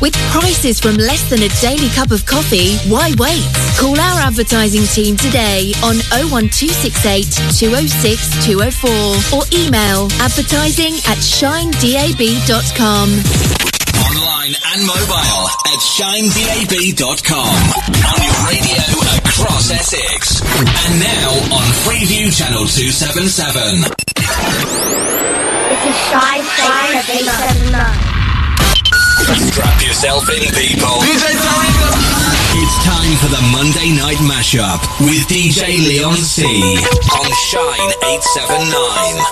With prices from less than a daily cup of coffee, why wait? Call our advertising team today on 01268 206 204 or email advertising at shinedab.com. Online and mobile at shinedab.com. On your radio across Essex. And now on Freeview Channel 277. It's a shy shy 879. Strap yourself in, people. It's time for the Monday Night Mashup with DJ Leon C on Shine 879.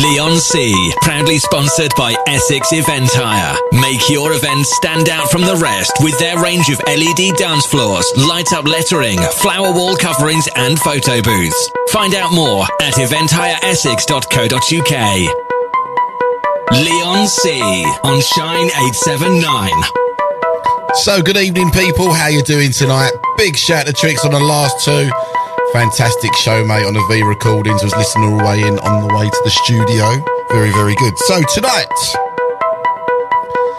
Leon C, proudly sponsored by Essex Event Hire. Make your event stand out from the rest with their range of LED dance floors, light up lettering, flower wall coverings, and photo booths. Find out more at eventhireessex.co.uk. Leon C on Shine 879. So good evening, people. How you doing tonight? Big shout to Tricks on the last two. Fantastic show, mate, on the V recordings. Was listening all the way in on the way to the studio. Very, very good. So tonight,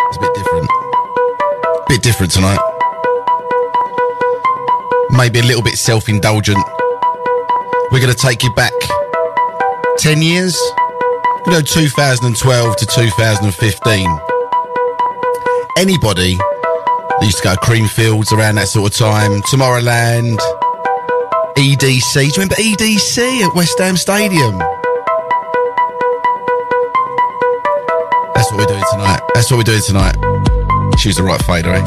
it's a bit different. Bit different tonight. Maybe a little bit self-indulgent. We're going to take you back 10 years, you know, 2012 to 2015. Anybody that used to go to Creamfields around that sort of time, Tomorrowland, EDC. Do you remember EDC at West Ham Stadium? That's what we're doing tonight. That's what we're doing tonight. Choose the right fader, eh?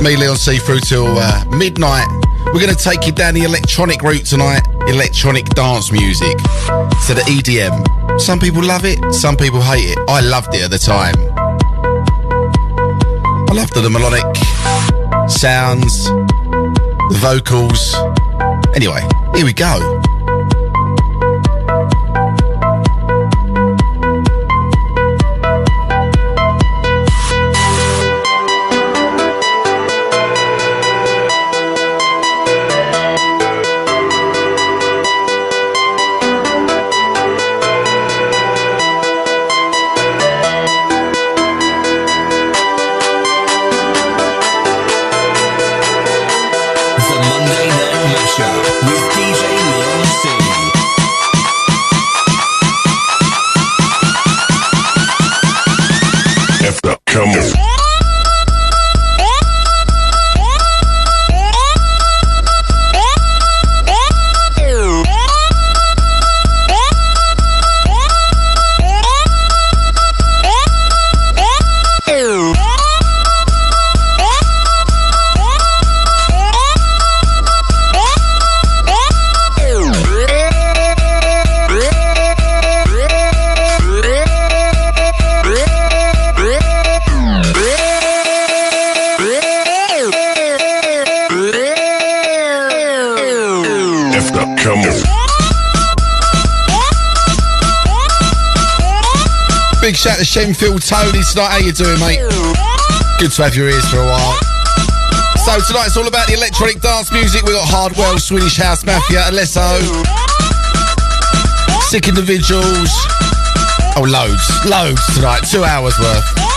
Me, Leon C, through till uh, midnight. We're going to take you down the electronic route tonight. Electronic dance music. So the EDM. Some people love it, some people hate it. I loved it at the time. I loved the melodic sounds, the vocals. Anyway, here we go. Shout to Shenfield Tony tonight. How you doing, mate? Good to have your ears for a while. So tonight it's all about the electronic dance music. We got Hardwell, Swedish House Mafia, Alesso, Sick Individuals. Oh, loads, loads tonight. Two hours worth.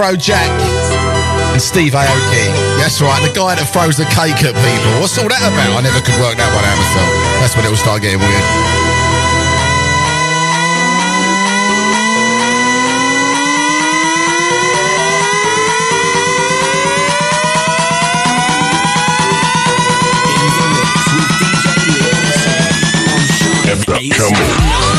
Beef, Afrojack, and and Steve Aoki. That's right, the guy that throws the cake at people. What's all that about? I never could work that one out myself. That's when it will start getting weird. In the mix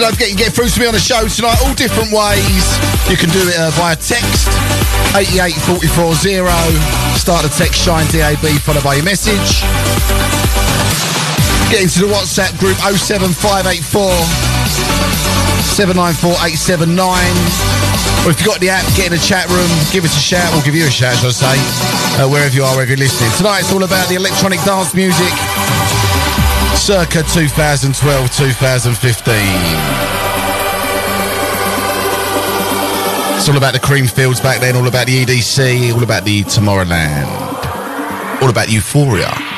Don't forget, you get through to me on the show tonight, all different ways. You can do it uh, via text, 88440. Start the text Shine DAB followed by your message. Get into the WhatsApp group 07584 794879. Or if you've got the app, get in the chat room, give us a shout. We'll give you a shout, should I say, uh, wherever you are, wherever you're listening. Tonight it's all about the electronic dance music circa 2012 2015. It's all about the Creamfields back then, all about the EDC, all about the Tomorrowland, all about Euphoria.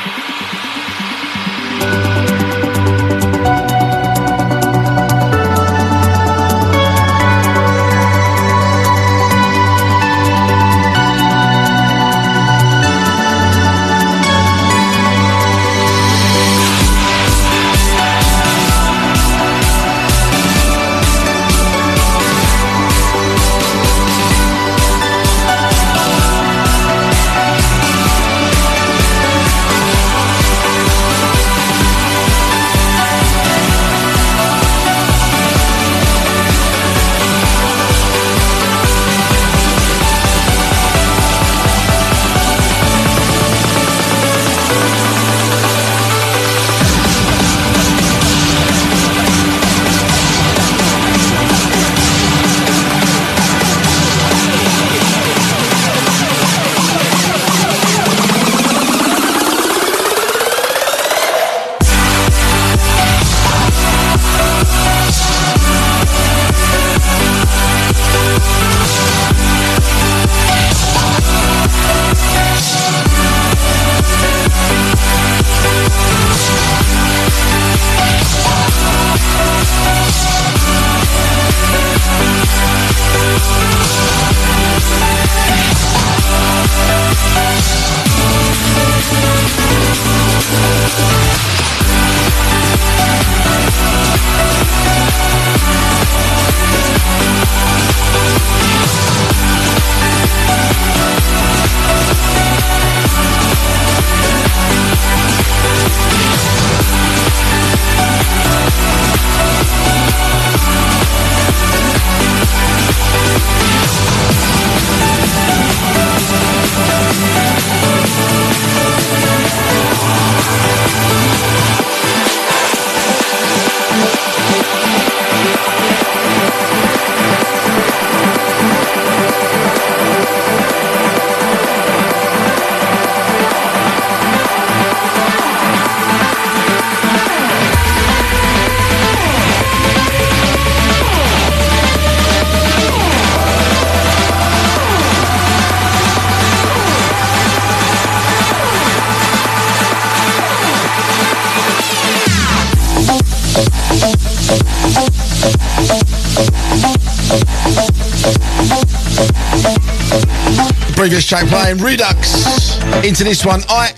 Previous track playing Redux into this one. I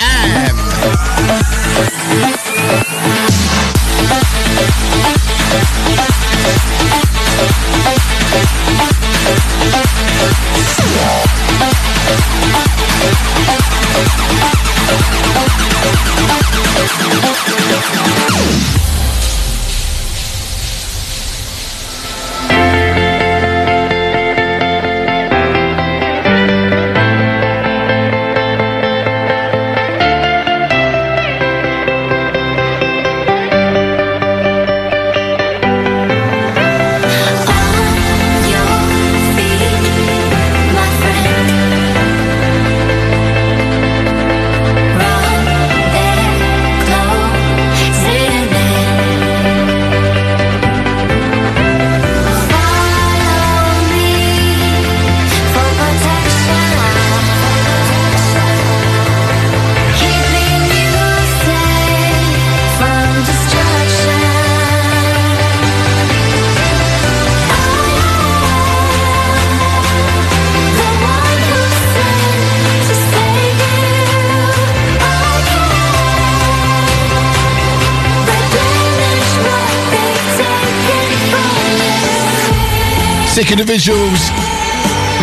am.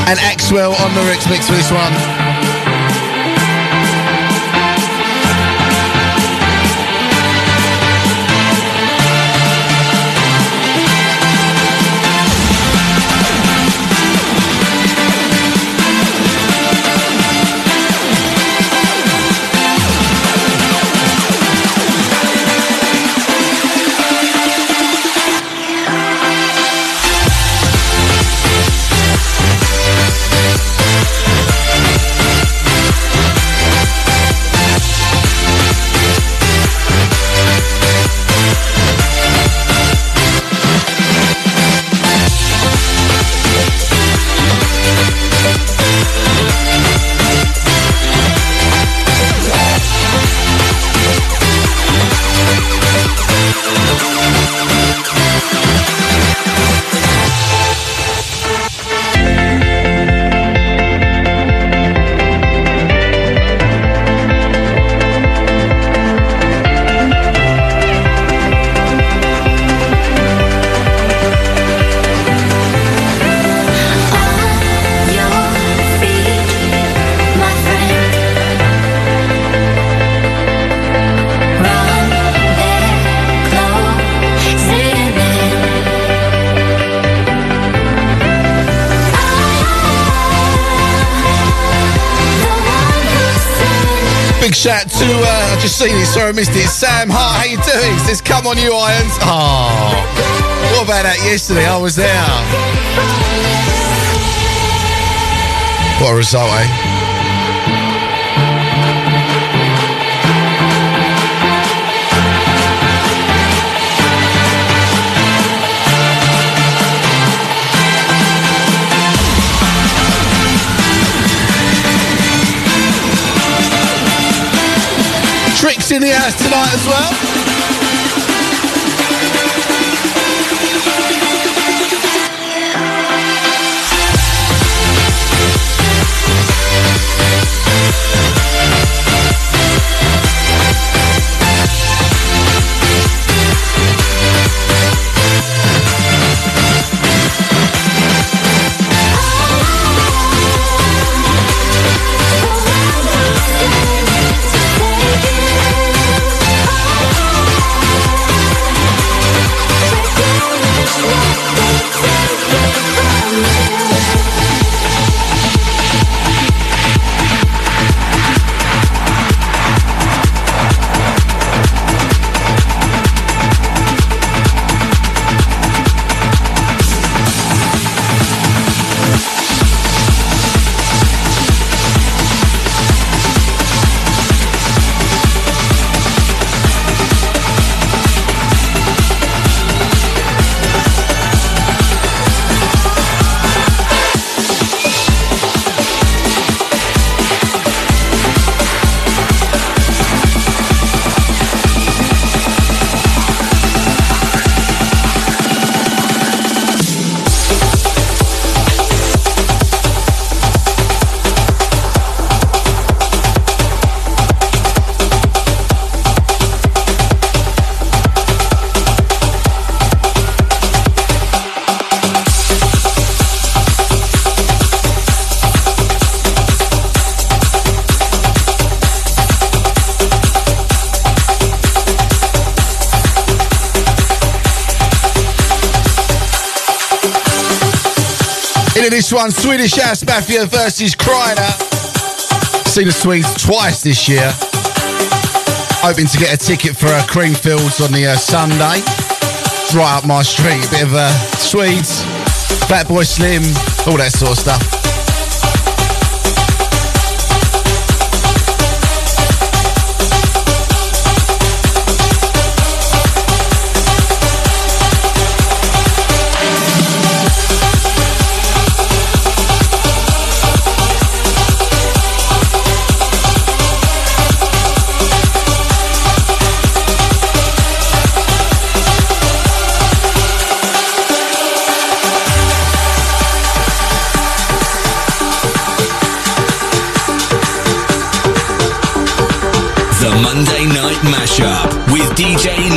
And Axwell on the Rex mix for this one. I missed it. Sam Hart, how you doing? Says, come on, you irons. Oh, what about that yesterday? I was there. What a result, eh? In the house tonight as well. one, Swedish House Mafia versus Kreiner. Seen the Swedes twice this year. Hoping to get a ticket for uh, Creamfields on the uh, Sunday. It's right up my street, a bit of uh, Swedes, Fatboy Slim, all that sort of stuff. DJ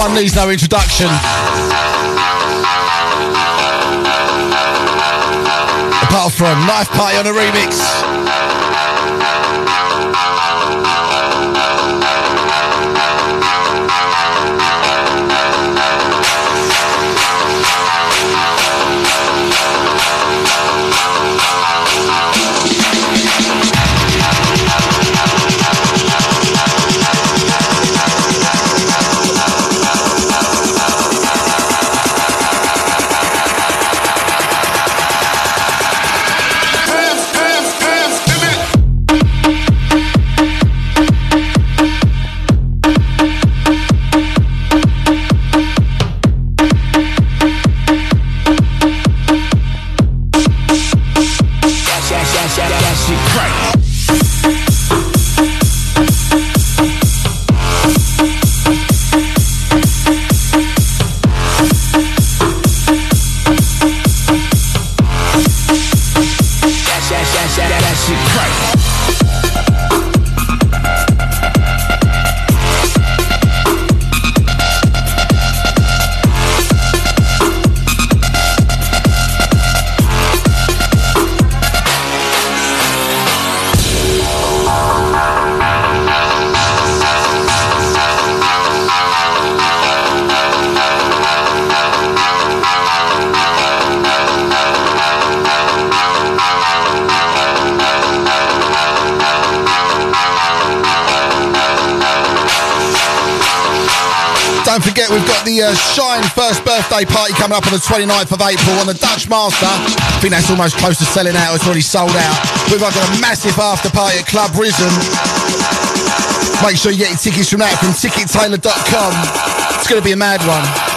one needs no introduction. Apart from Knife Party on a remix. birthday party coming up on the 29th of April on the Dutch Master. I think that's almost close to selling out. It's already sold out. We've got a massive after party at Club Risen. Make sure you get your tickets from that from TicketTailor.com. It's going to be a mad one.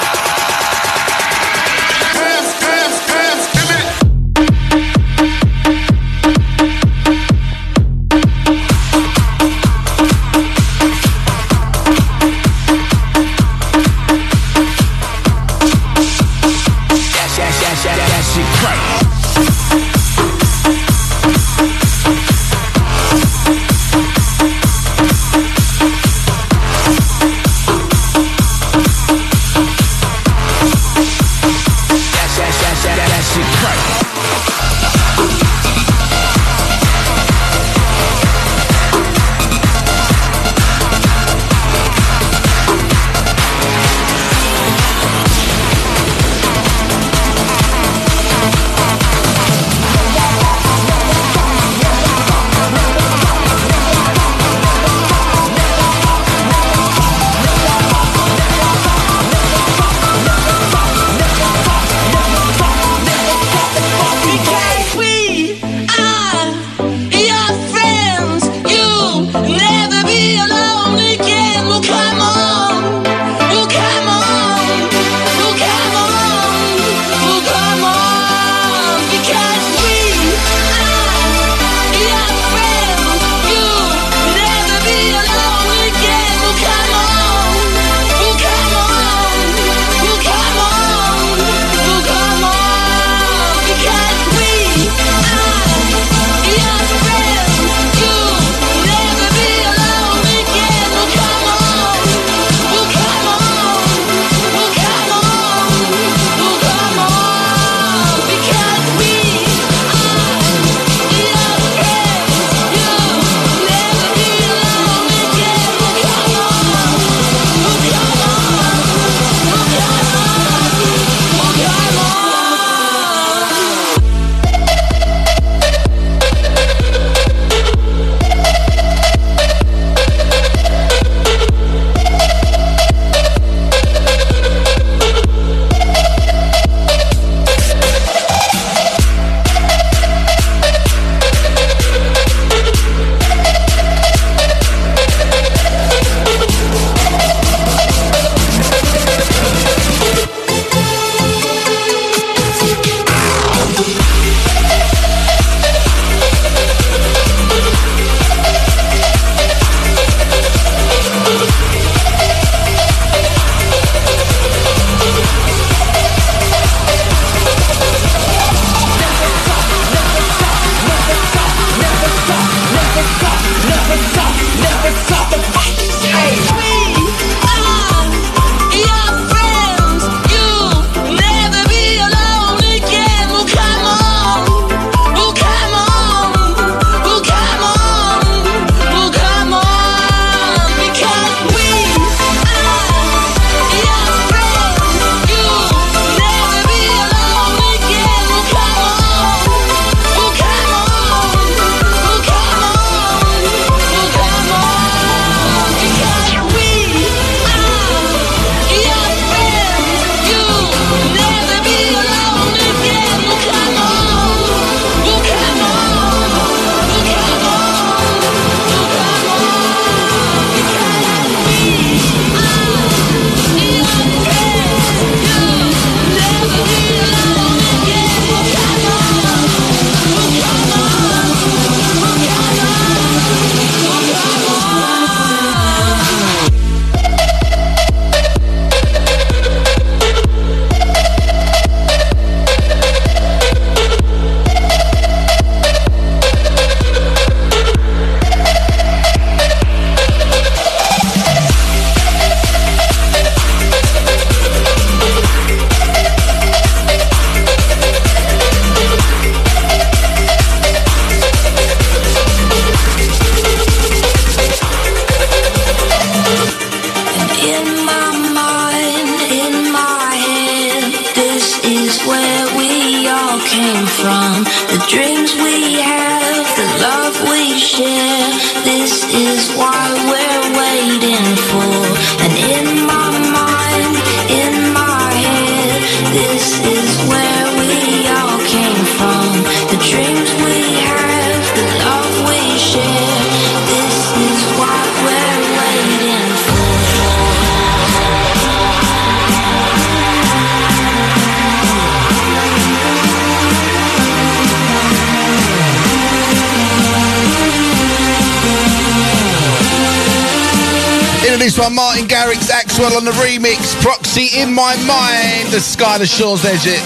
One, Martin Garrix, Axwell on the remix, Proxy in my mind, the Sky the Shores edge it.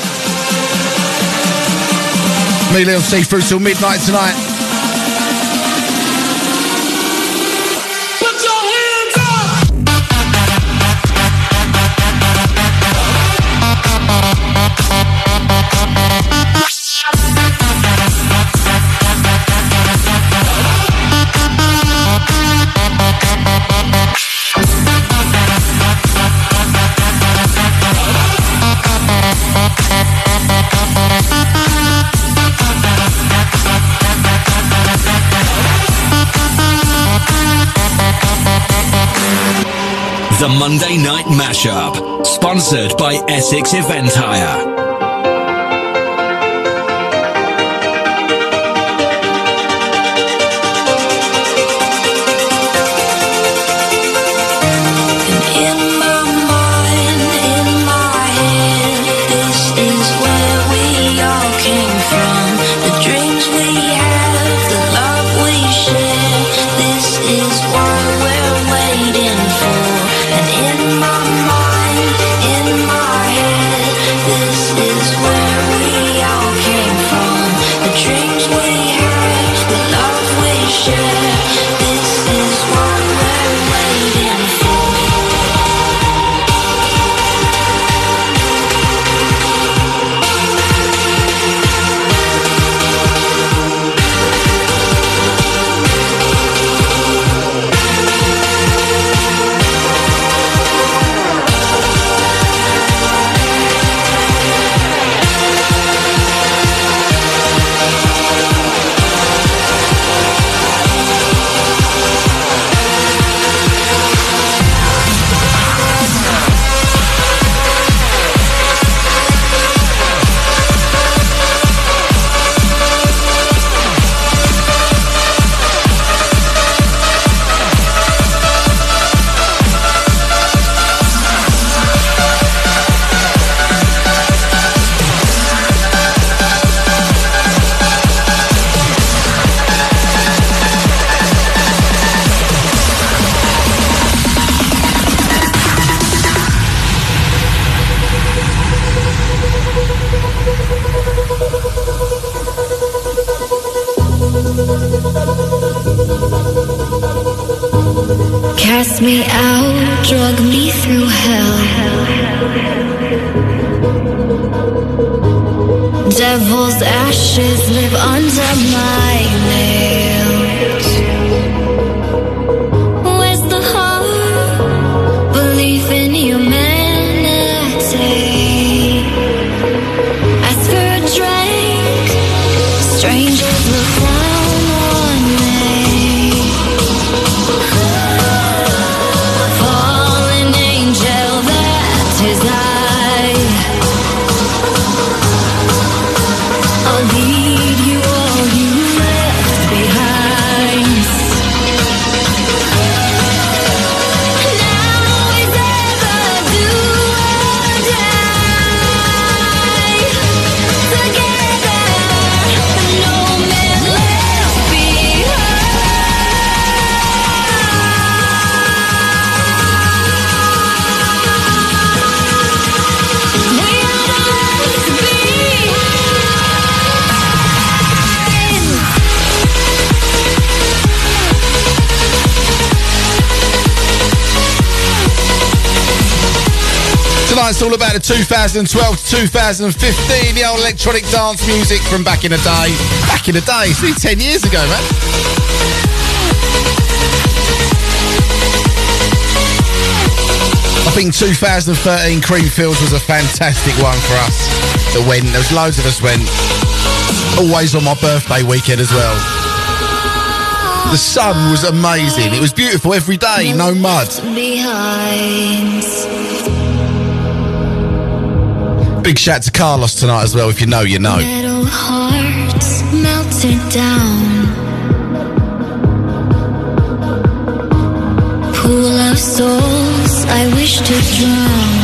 Me, Leon C through till midnight tonight. The Monday Night Mashup, sponsored by Essex Event Hire. Drug me through hell. Devil's ashes live under my nails. Tonight's all about the 2012 to 2015, the old electronic dance music from back in the day. Back in the day, see, 10 years ago, man. I think 2013 Creamfields was a fantastic one for us that went. There was loads of us went. Always on my birthday weekend as well. The sun was amazing. It was beautiful every day, no mud. Behind. Big shout to Carlos tonight as well. If you know, you know. Of souls I wish to drown.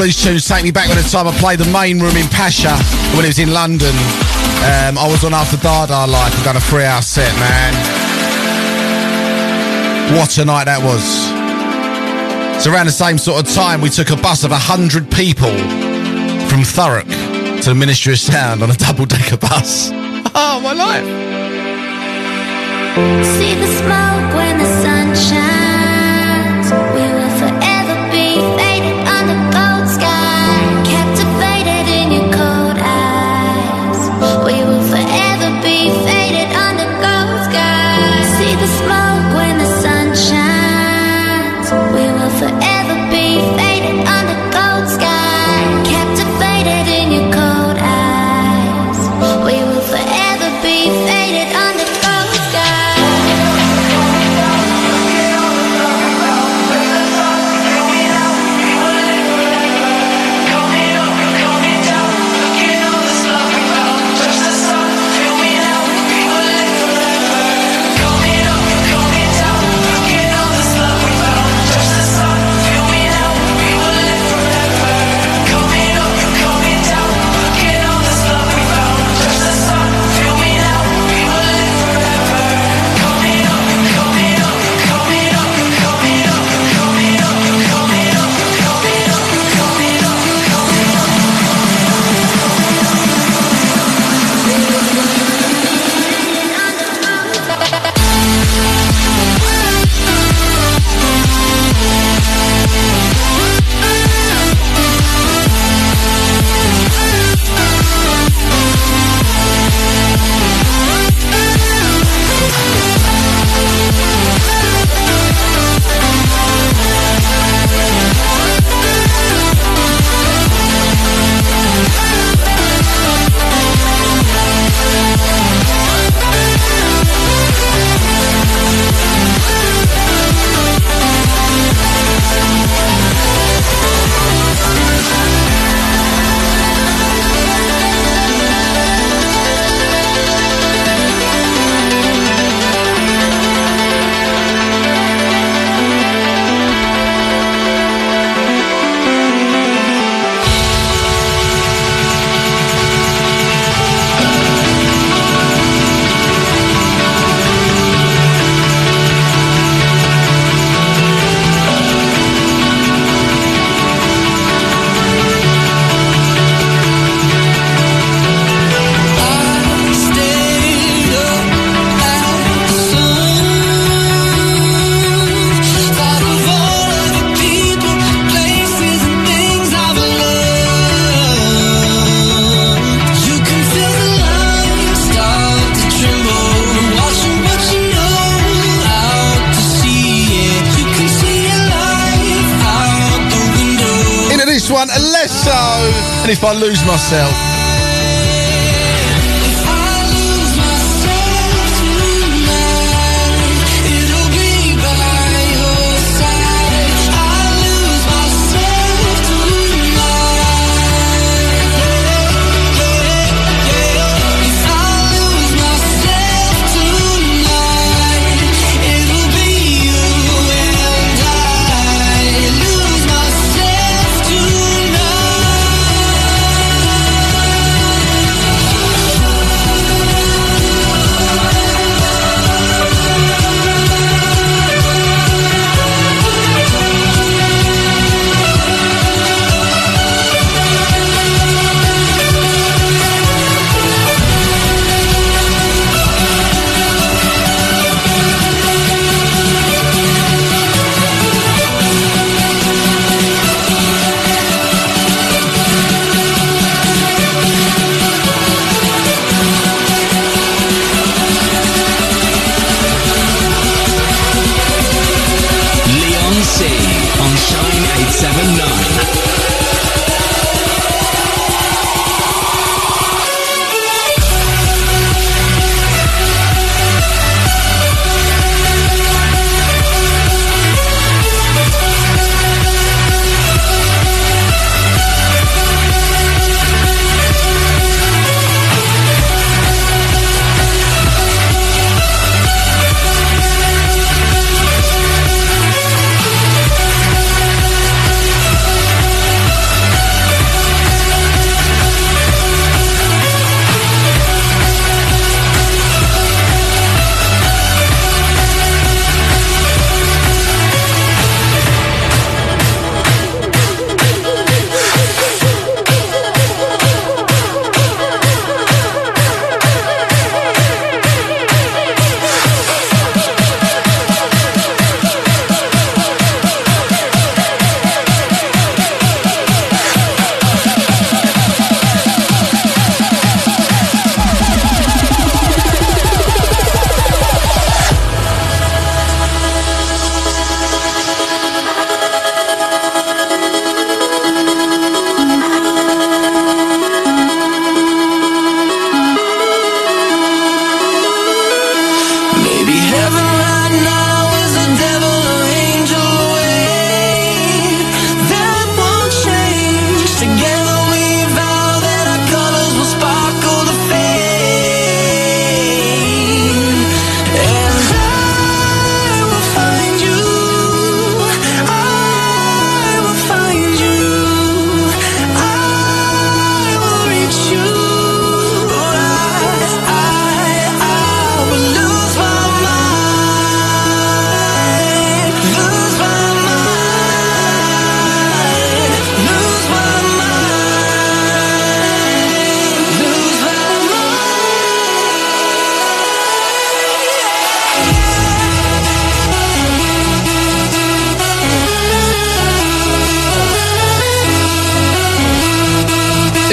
All these tunes take me back to the time I played the main room in Pacha when it was in London. Um, I was on After Dada Life and done a three hour set, man. What a night that was. It's around the same sort of time we took a bus of 100 people from Thurrock to the Ministry of Sound on a double decker bus. Oh, my life. See the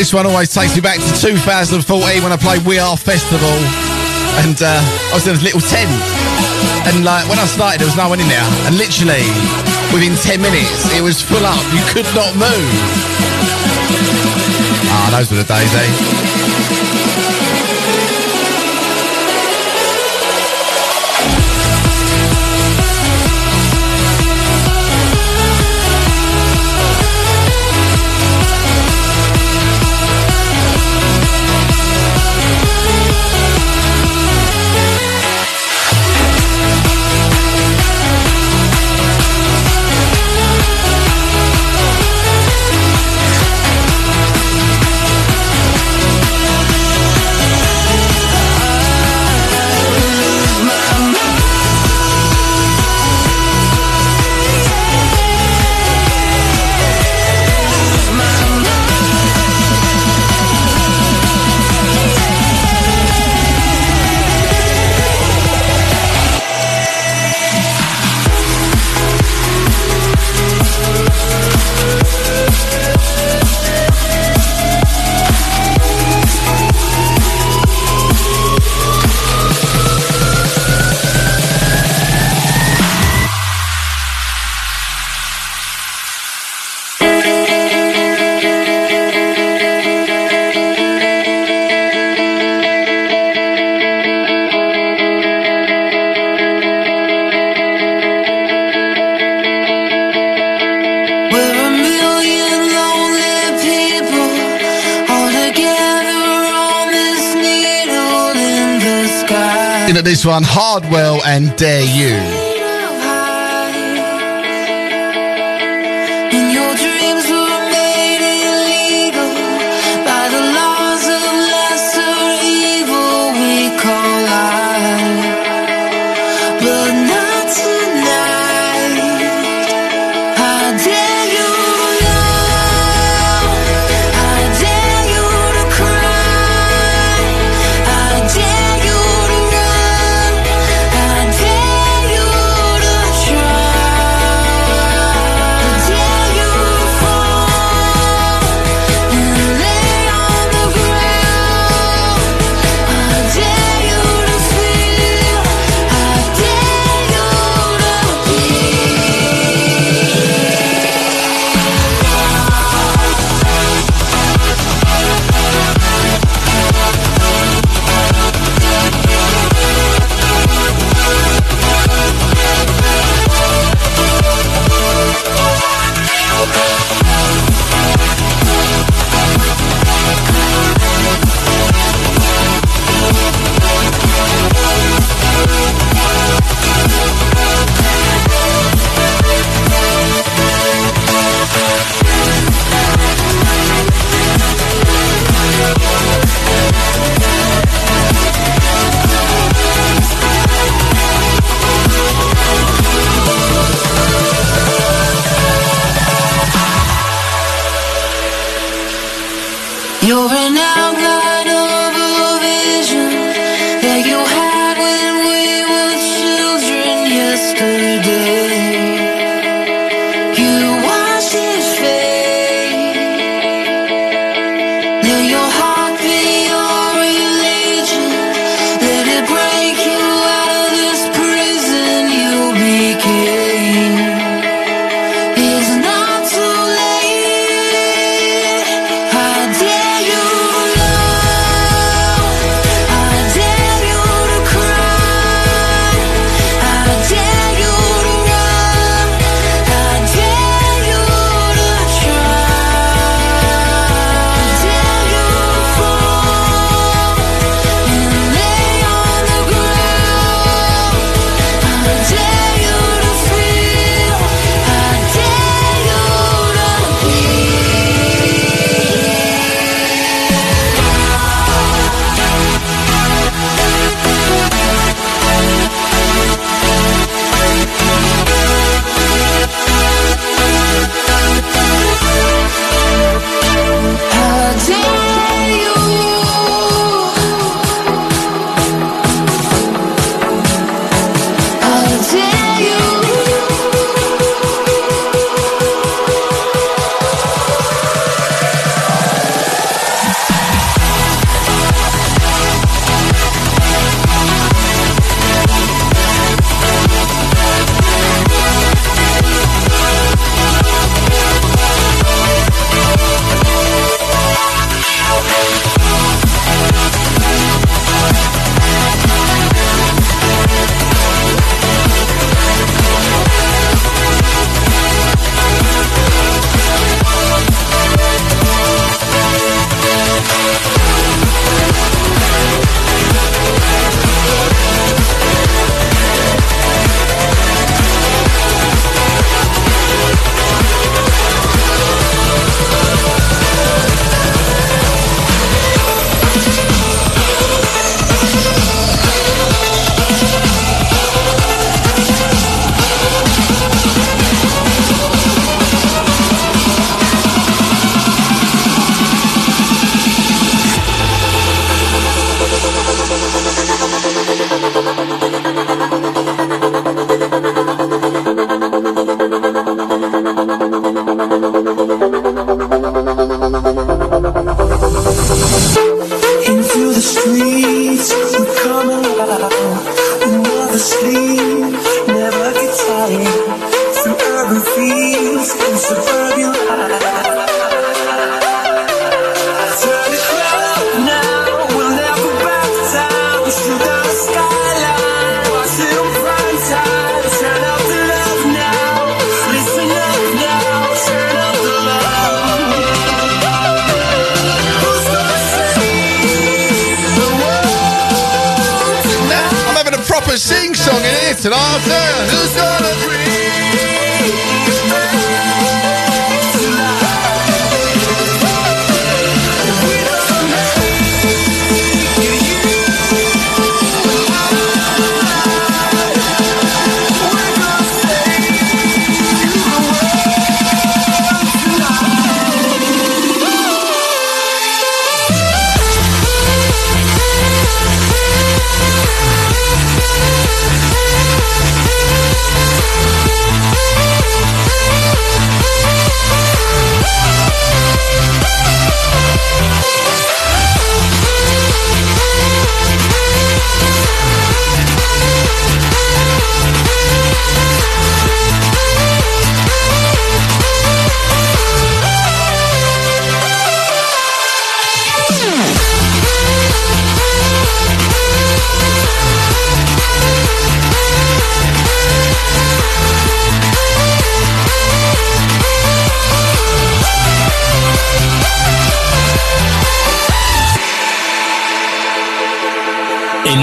This one always takes me back to 2014 when I played We Are Festival. And uh, I was in a little tent. And like when I started, there was no one in there. And literally, within 10 minutes, it was full up. You could not move. Ah, those were the days, eh? One, Hardwell and Dare You.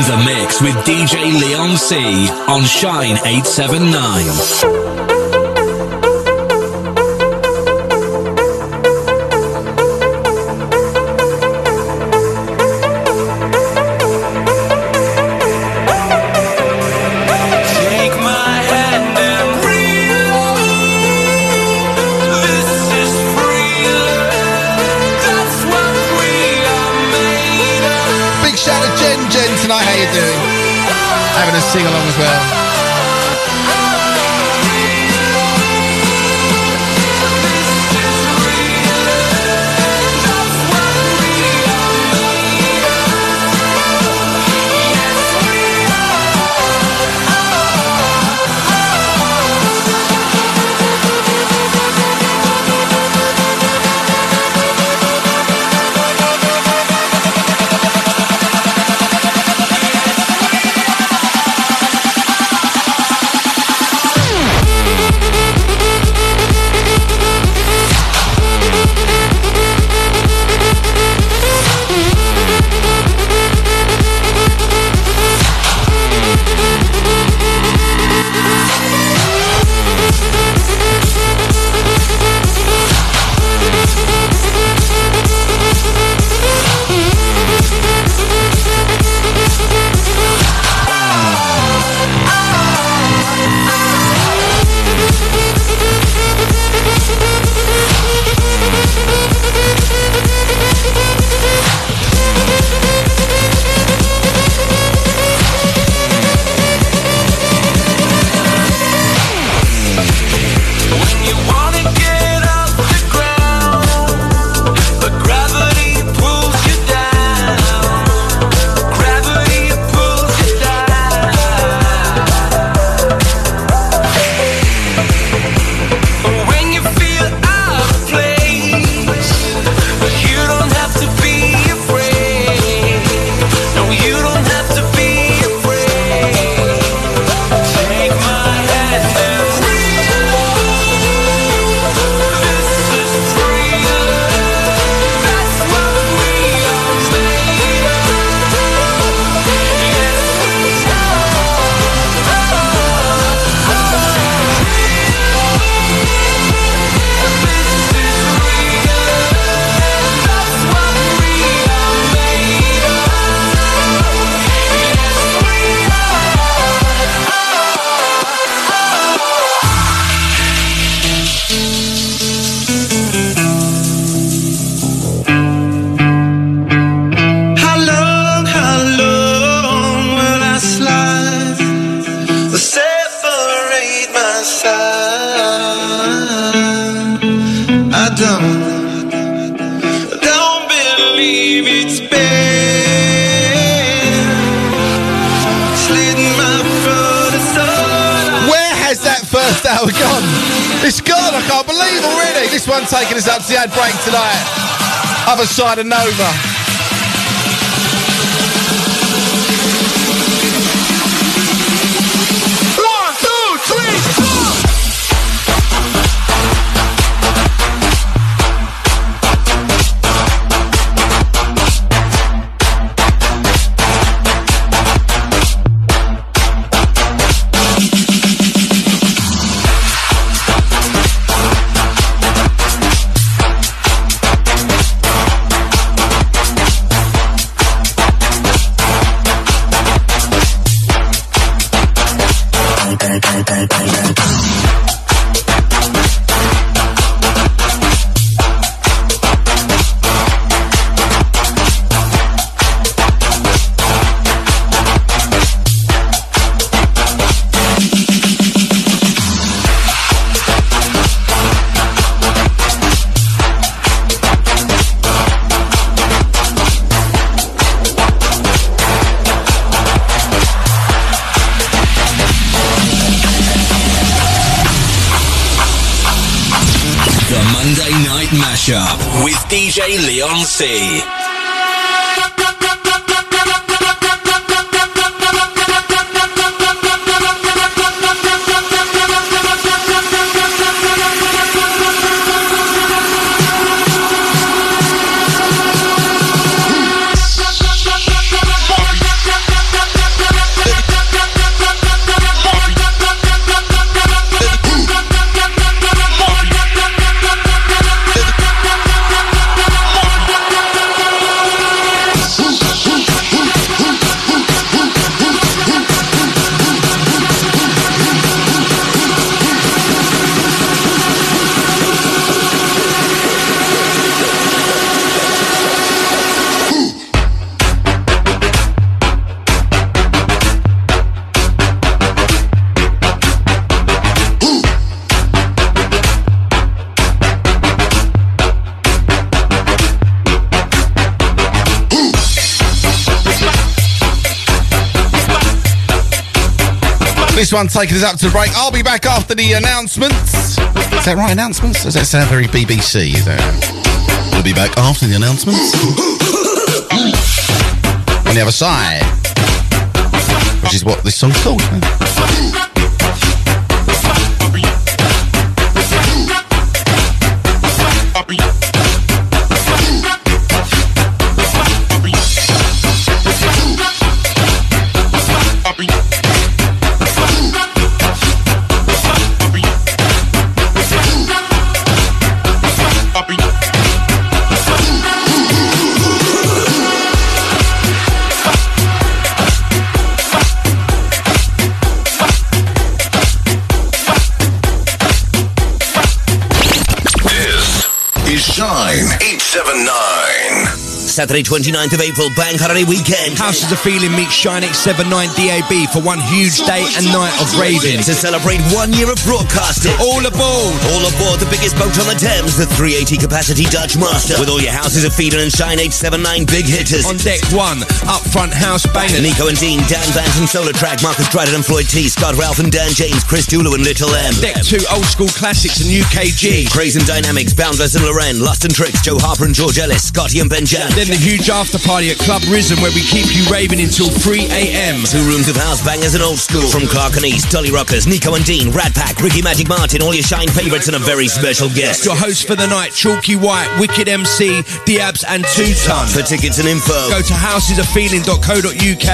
The mix with DJ Leon C on Shine 879. Other This one taking us up to the break. I'll be back after the announcements. Is that right, announcements? Does that sound very BBC? Is that... We'll be back after the announcements. On the other side. Which is what this song's called. Saturday 29th of April, Bank Holiday Weekend. Houses of Feeling meets Shine 879 DAB for one huge day and night of raving. To celebrate one year of broadcasting. All aboard! All aboard the biggest boat on the Thames, the 380 capacity Dutch Master. With all your Houses of Feeling and Shine 879 big hitters. On deck one, up front house bangers. Nico and Dean, Dan Banton, Solar Track, Marcus Dryden and Floyd T, Scott Ralph and Dan James, Chris Dulu and Little M. Deck two, old school classics and UKG. Craze and Dynamics, Boundless and Loren, Lust and Tricks, Joe Harper and George Ellis, Scotty and Ben Jan. Then the huge after party at Club Risen where we keep you raving until 3 a.m. Two rooms of house bangers and old school. From Clark and East, Dolly Rockers, Nico and Dean, Rat Pack, Ricky Magic Martin, all your Shine favourites and a very special guest. Your host for the night, Chalky White, Wicked MC, Diabs and Two Ton. For tickets and info, Go to housesoffeeling.co.uk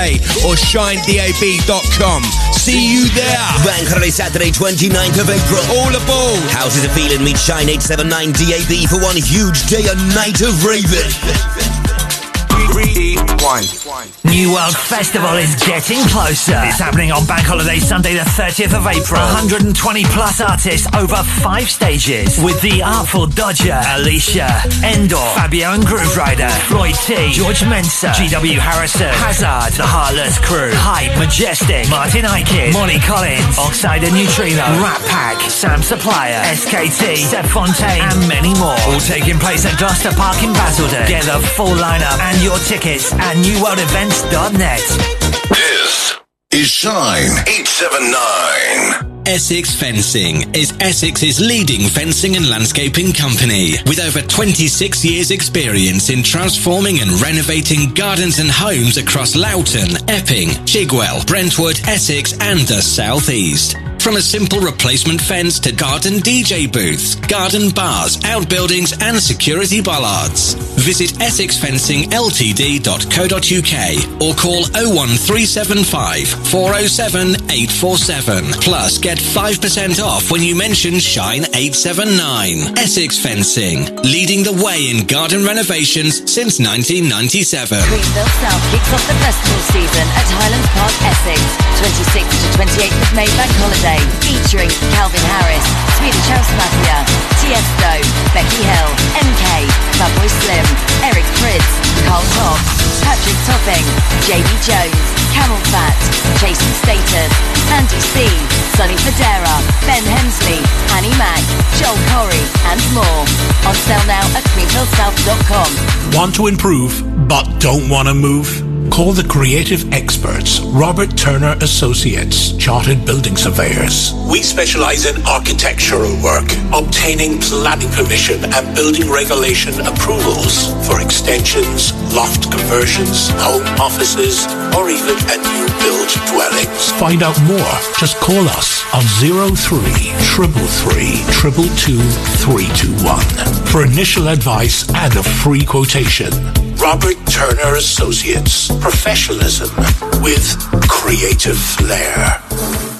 or shinedab.com. See you there. Bank Holiday Saturday 29th of April. All aboard. Houses of Feeling meet Shine 879 DAB for one huge day and night of raving. New World Festival is getting closer. It's happening on Bank Holiday Sunday, the 30th of April. 120 plus artists over five stages with the Artful Dodger, Alicia, Endor, Fabio and Grooverider, Floyd T, George Mensa, GW Harrison, Hazard, The Heartless Crew, Hype, Majestic, Martin Ikin, Molly Collins, Oxide and Neutrino, Rat Pack, Sam Supplier, SKT, Seb Fontaine, and many more. All taking place at Gloucester Park in Basildon. Get the full lineup and your tickets at newworldevents.net. This is Shine 879. Essex Fencing is Essex's leading fencing and landscaping company with over 26 years experience in transforming and renovating gardens and homes across Loughton, Epping, Chigwell, Brentwood, Essex and the South East. From a simple replacement fence to garden DJ booths, garden bars, outbuildings and security bollards. Visit essexfencingltd.co.uk or call 01375 407 847. Plus get 5% off when you mention Shine 879. Essex Fencing, leading the way in garden renovations since 1997. Greenville South kicks off the festival season at Hylands Park, Essex. 26th to 28th of May Bank Holiday, featuring Calvin Harris, Swedish House Mafia, Tiesto, Becky Hill, MK, Fatboy Slim, Eric Prydz, Carl Cox, Patrick Topping, JB Jones, Camel Fat, Jason Status, Andy C, Sonny Fodera, Ben Hemsley, Annie Mac, Joel Corry, and more. On sale now at greenvillesouth.com. Want to improve but don't want to move? Call the creative experts, Robert Turner Associates, Chartered Building Surveyors. We specialize in architectural work, obtaining planning permission and building regulation approvals for extensions, loft conversions, home offices, or even a new build dwellings. Find out more. Just call us on 03 333 321 for initial advice and a free quotation. Robert Turner Associates. Professionalism with creative flair.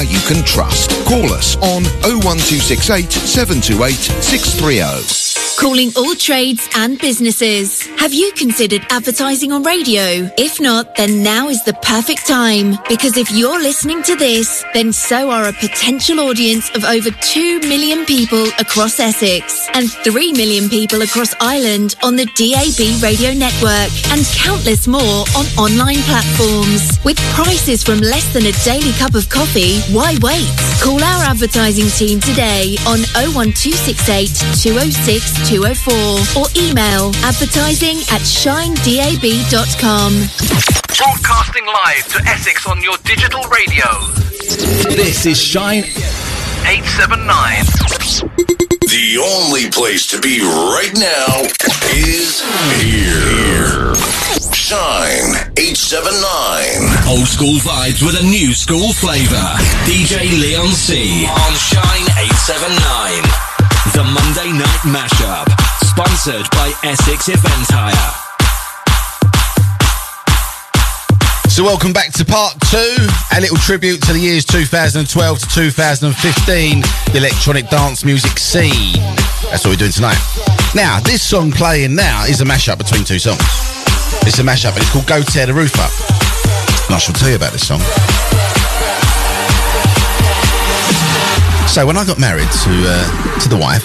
you can trust. Call us on 01268 728 630. Calling all trades and businesses. Have you considered advertising on radio? If not, then now is the perfect time. Because if you're listening to this, then so are a potential audience of over 2 million people across Essex and 3 million people across Ireland on the DAB radio network and countless more on online platforms. With prices from less than a daily cup of coffee, why wait? Call our advertising team today on 01268 206 204 or email advertising at shinedab.com. Broadcasting live to Essex on your digital radio. This is Shine 879. The only place to be right now is here. Shine 879. Old school vibes with a new school flavour. DJ Leon C on Shine 879. The Monday Night Mashup. Sponsored by Essex Event Hire. So welcome back to part two, a little tribute to the years 2012 to 2015, the electronic dance music scene. That's what we're doing tonight. Now, this song playing now is a mashup between two songs. It's a mashup and it's called Go Tear the Roof Up. And I shall tell you about this song. So when I got married to uh, to the wife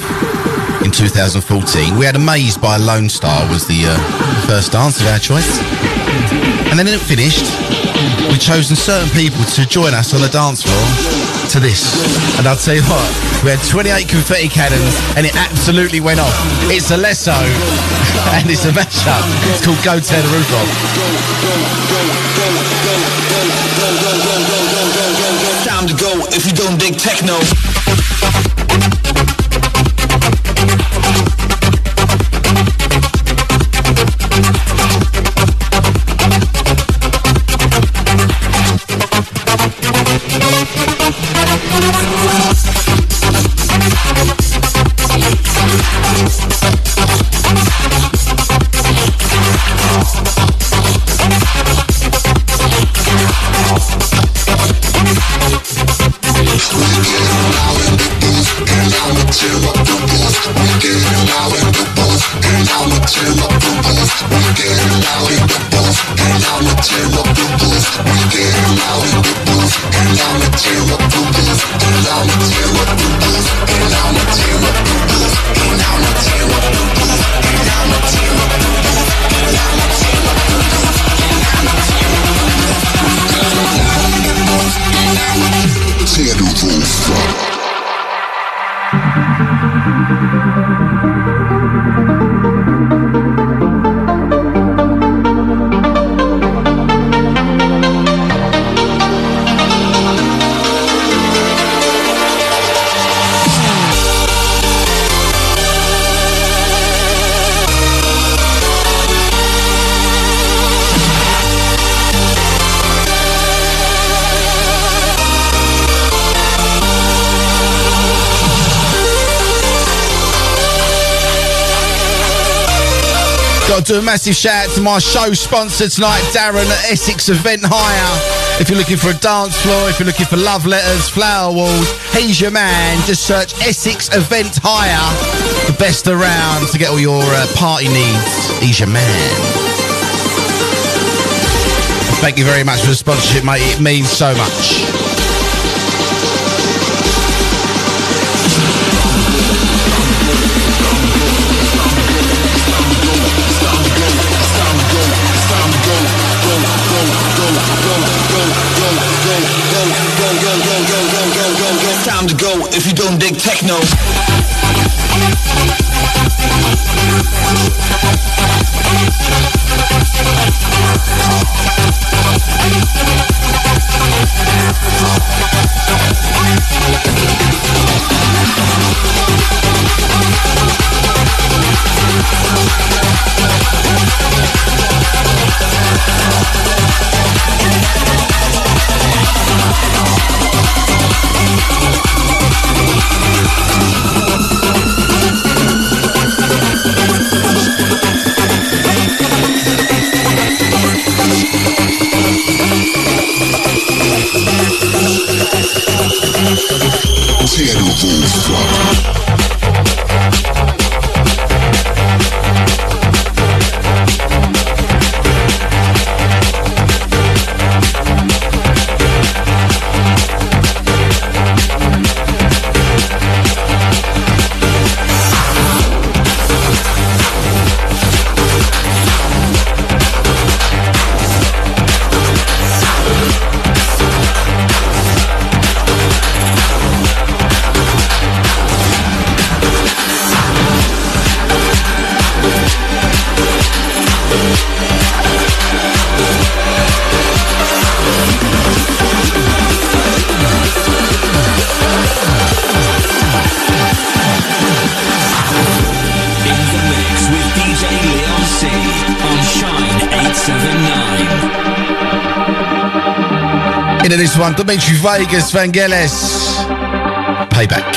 in 2014, we had Amazed by Lonestar was the uh, first dance of our choice. And then it finished, we chosen certain people to join us on the dance floor to this. And I'll tell you what, we had 28 confetti cannons and it absolutely went off. It's Alesso and it's a mashup. It's called Go Tear the Roof Off. Time to go if you don't dig techno. Massive shout out to my show sponsor tonight, Darren at Essex Event Hire. If you're looking for a dance floor, if you're looking for love letters, flower walls, he's your man. Just search Essex Event Hire, the best around to get all your uh, party needs. He's your man. Thank you very much for the sponsorship, mate. It means so much. Time to go if you don't dig techno. 879. Into this one, Dimitri Vegas, Vangelis. Payback.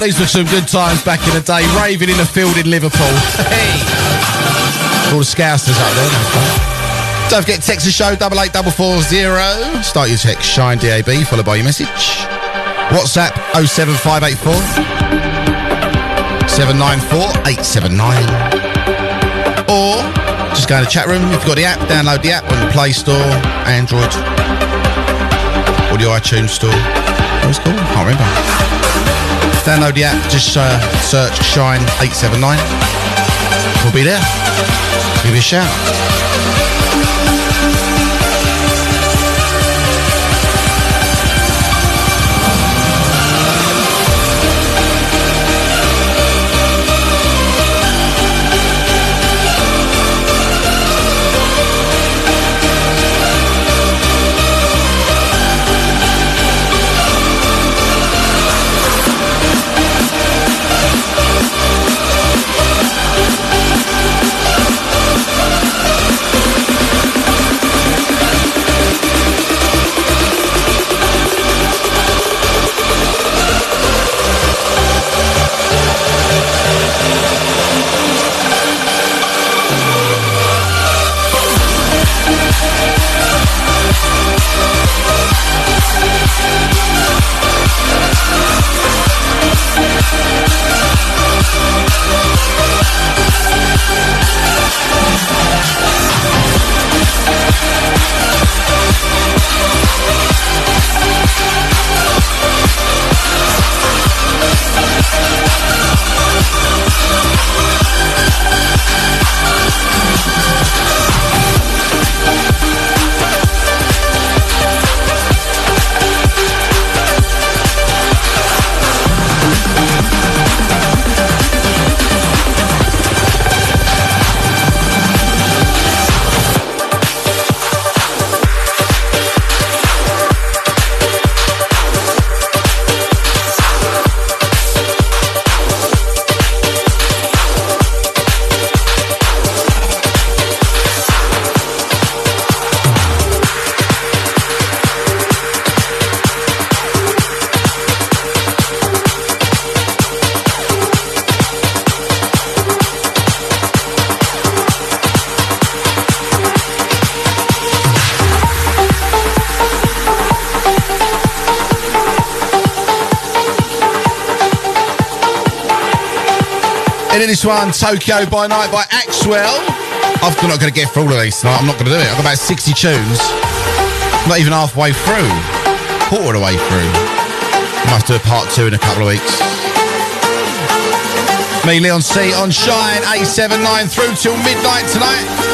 These were some good times back in the day, raving in the field in Liverpool. Hey! All the scousers out there. Don't forget, text the show, double eight double four zero. Start your text, Shine DAB, followed by your message. WhatsApp, 07584 794 879. Or just go in the chat room. If you've got the app, download the app on the Play Store, Android, or the iTunes Store. What it's called? Can't remember. Download the app, just uh, search Shine 879. We'll be there. Give you a shout. One, Tokyo by Night by Axwell. I'm not going to get through all of these tonight. I'm not going to do it. I've got about 60 tunes. I'm Not even halfway through. Quarter of the way through. Must do a part two in a couple of weeks. Me, Leon C on Shine 879 through till midnight tonight.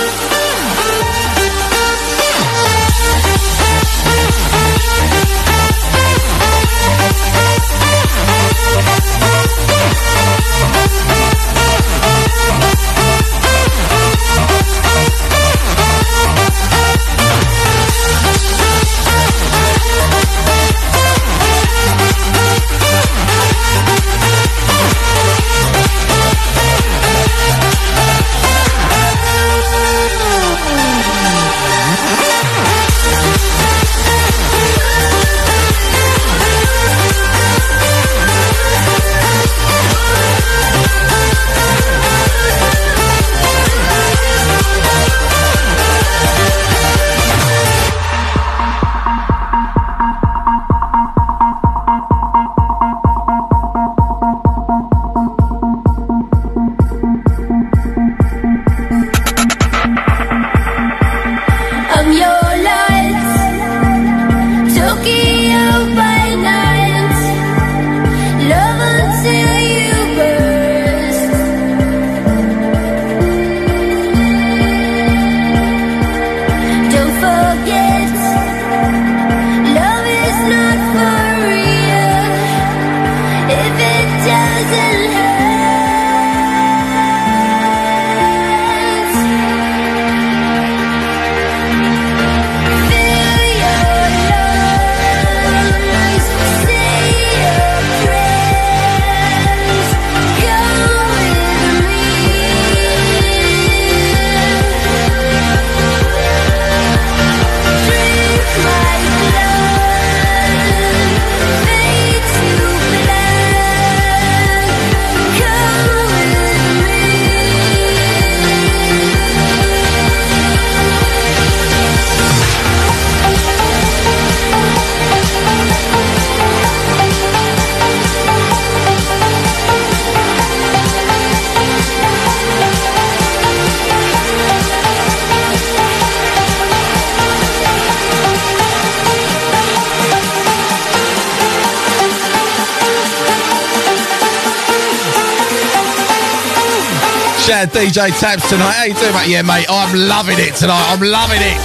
DJ Taps tonight. How you doing, mate? Yeah, mate, I'm loving it tonight. I'm loving it.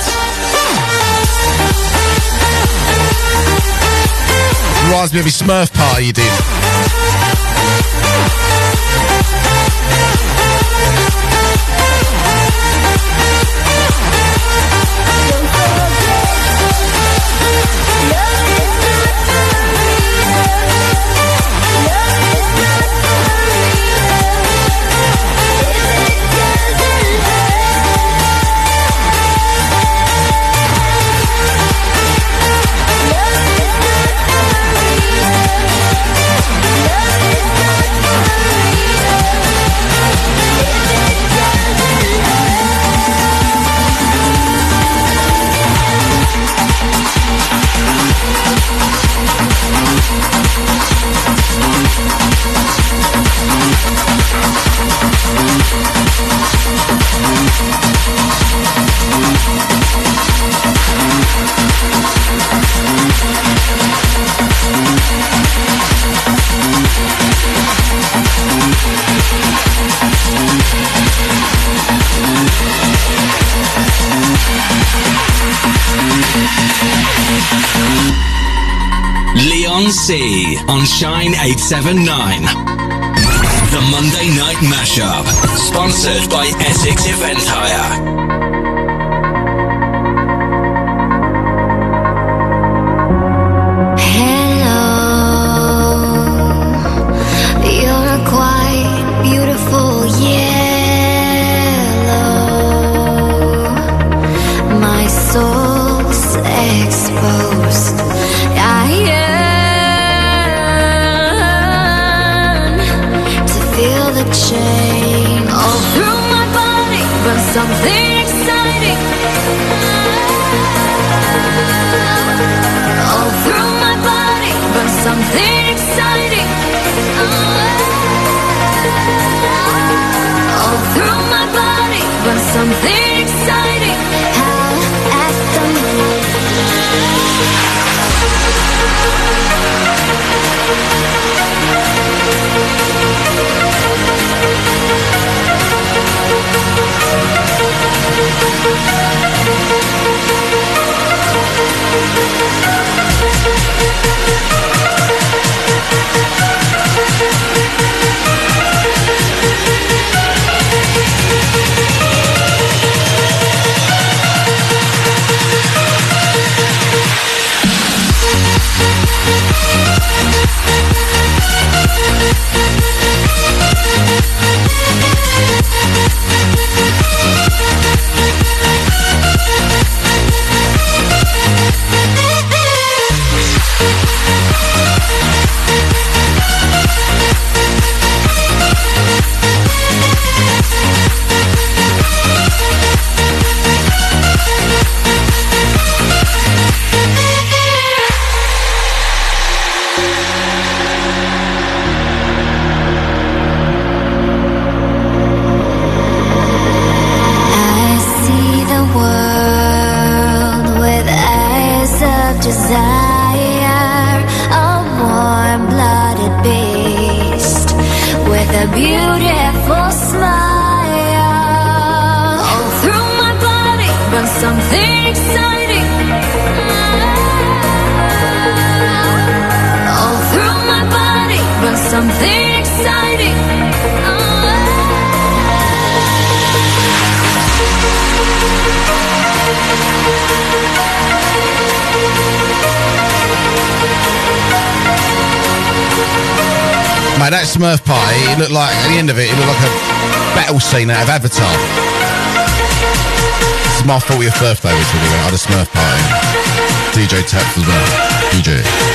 Reminds me of his Smurf party you did. 1079. The Monday Night Mashup, sponsored by Essex Event Hire. Scene out of Avatar. This is my 40th birthday this week. I had a Smurf party. DJ Taps as well. DJ.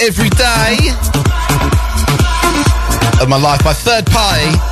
Every day of my life by third party.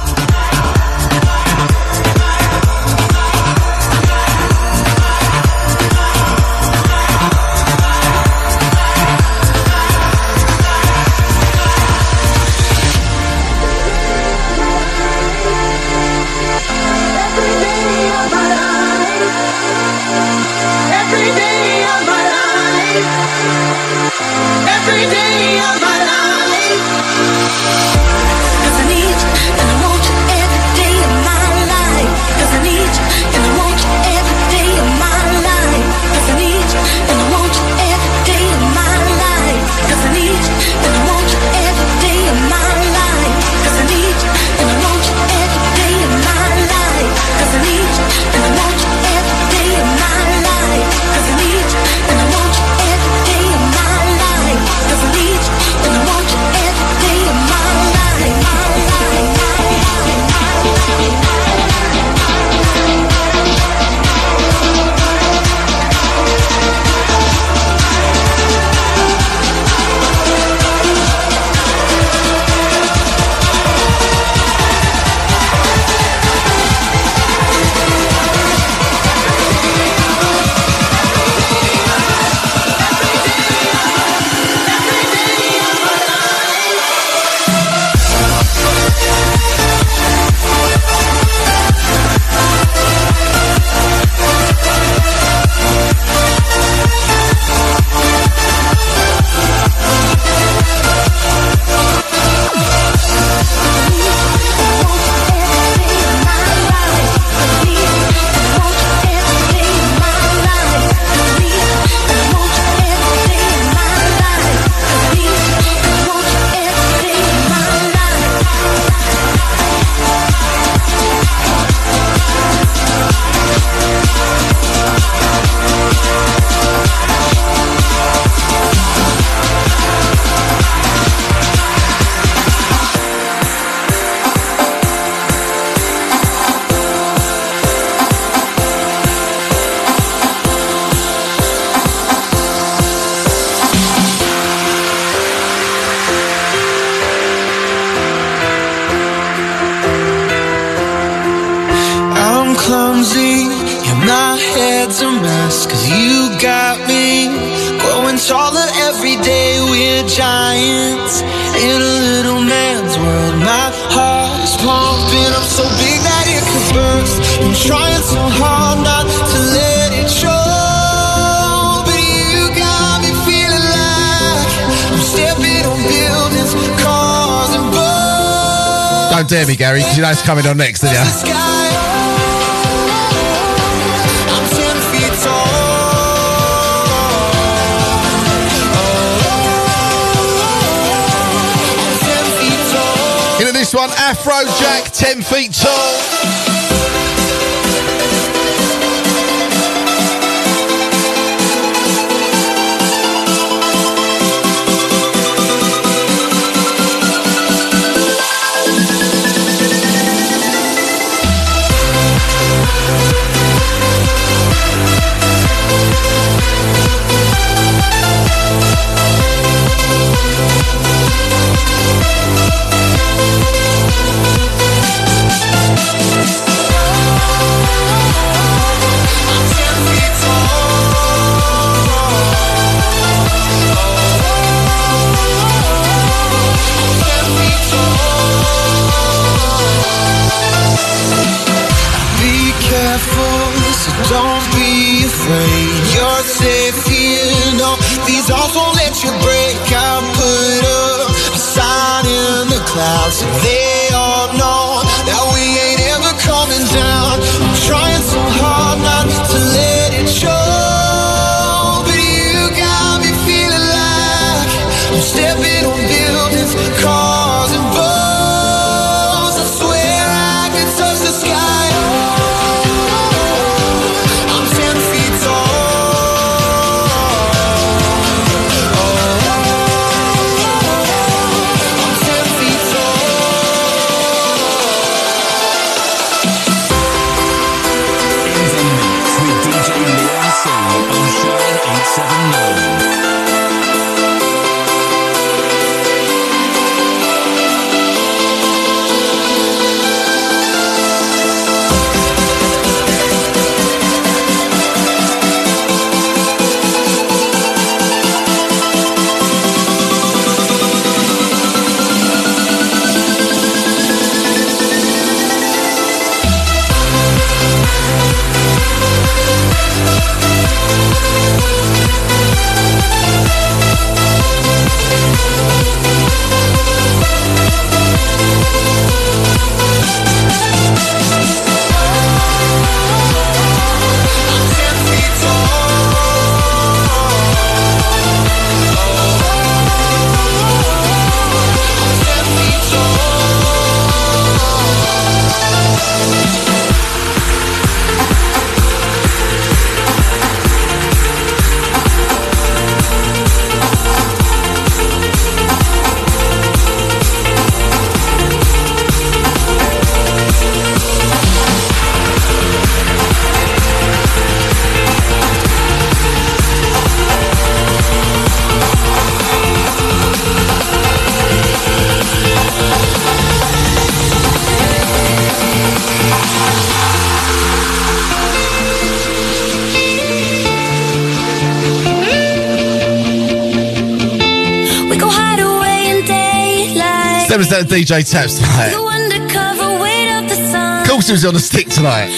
DJ Taps tonight. The undercover weight of the sun. Of course, was on the stick tonight.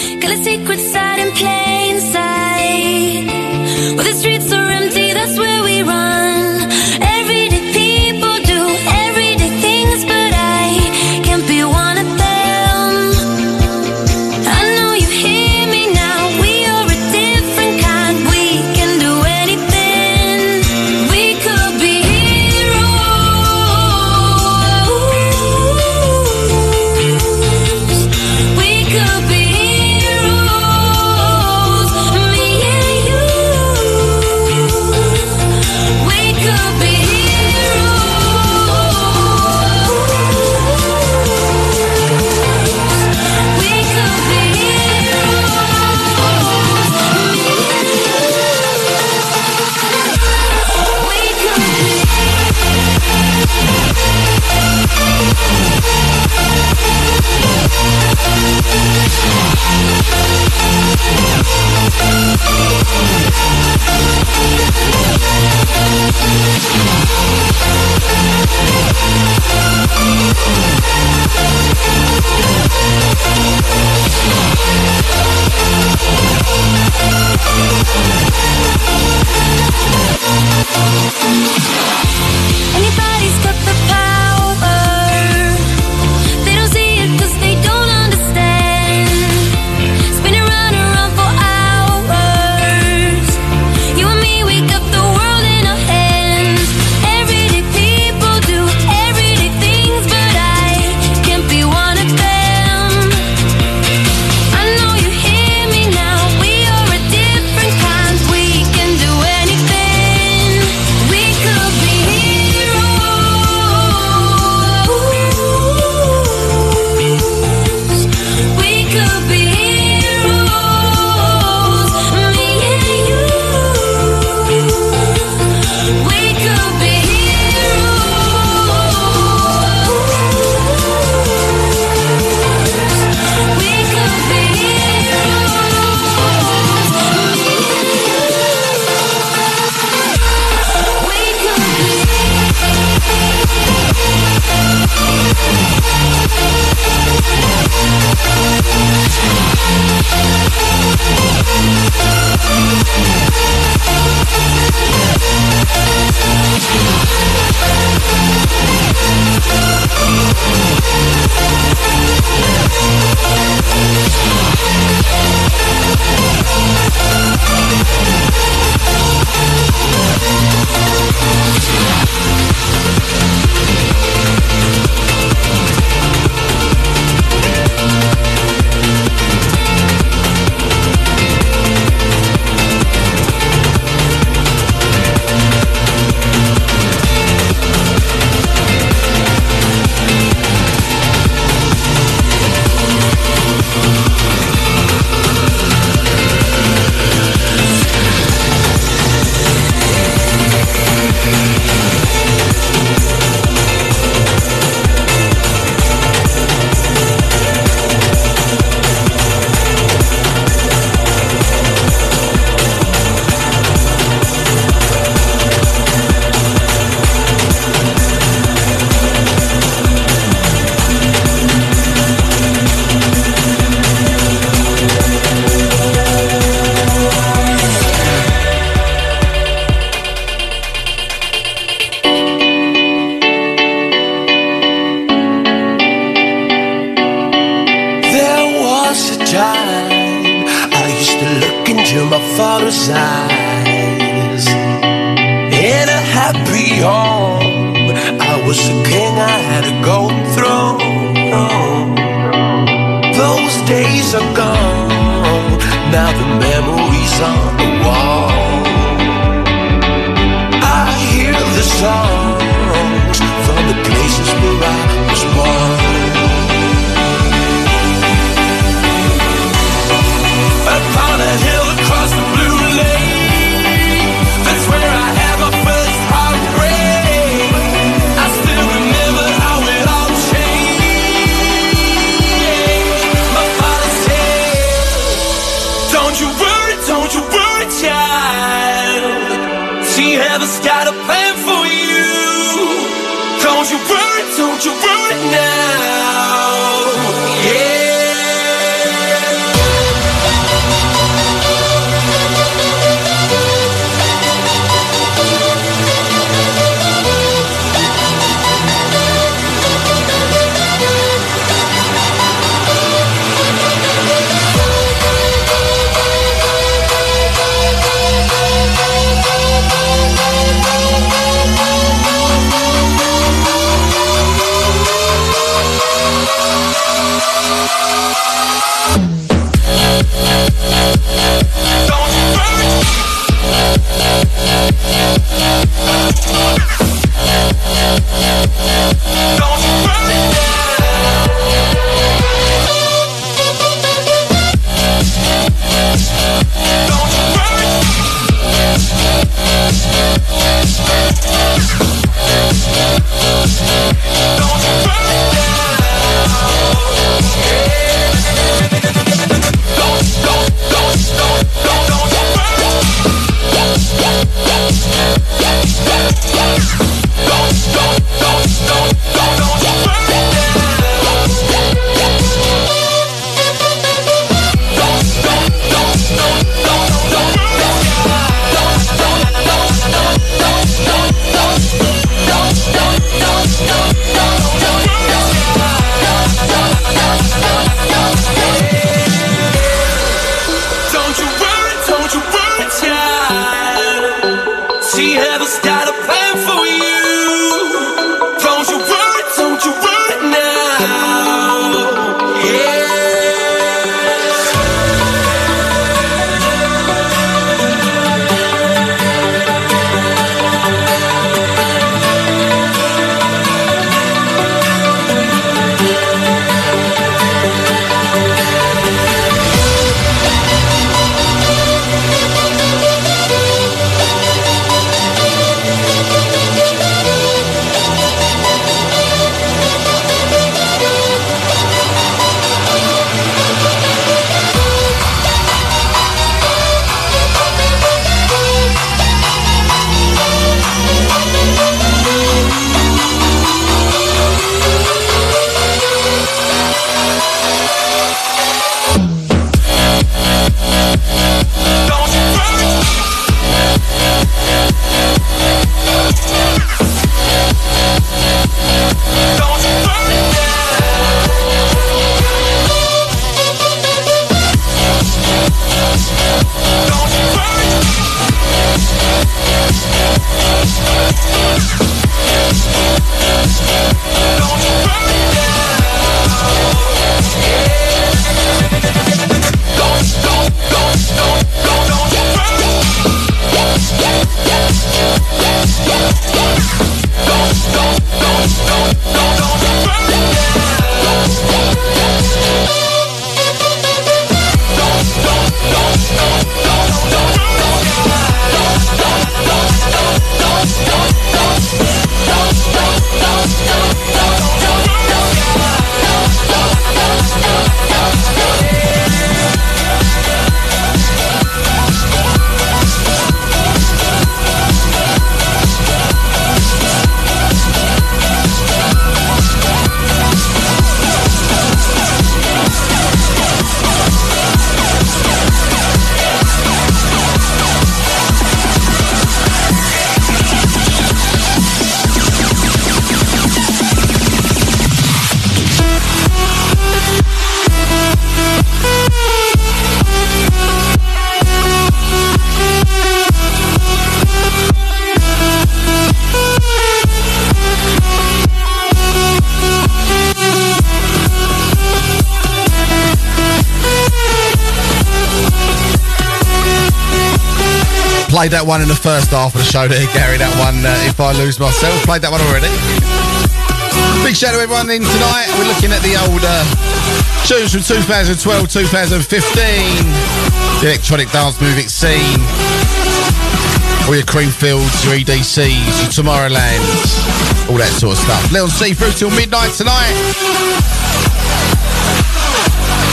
Heaven's got a plan for you. Don't you worry, don't you worry now. Played that one in the first half of the show there, Gary. That one, uh, if I lose myself, played that one already. Big shout out to everyone in tonight. We're looking at the old uh, tunes from 2012, 2015, the electronic dance music scene. All your Creamfields, your EDCs, your Tomorrowlands, all that sort of stuff. Little C through till midnight tonight.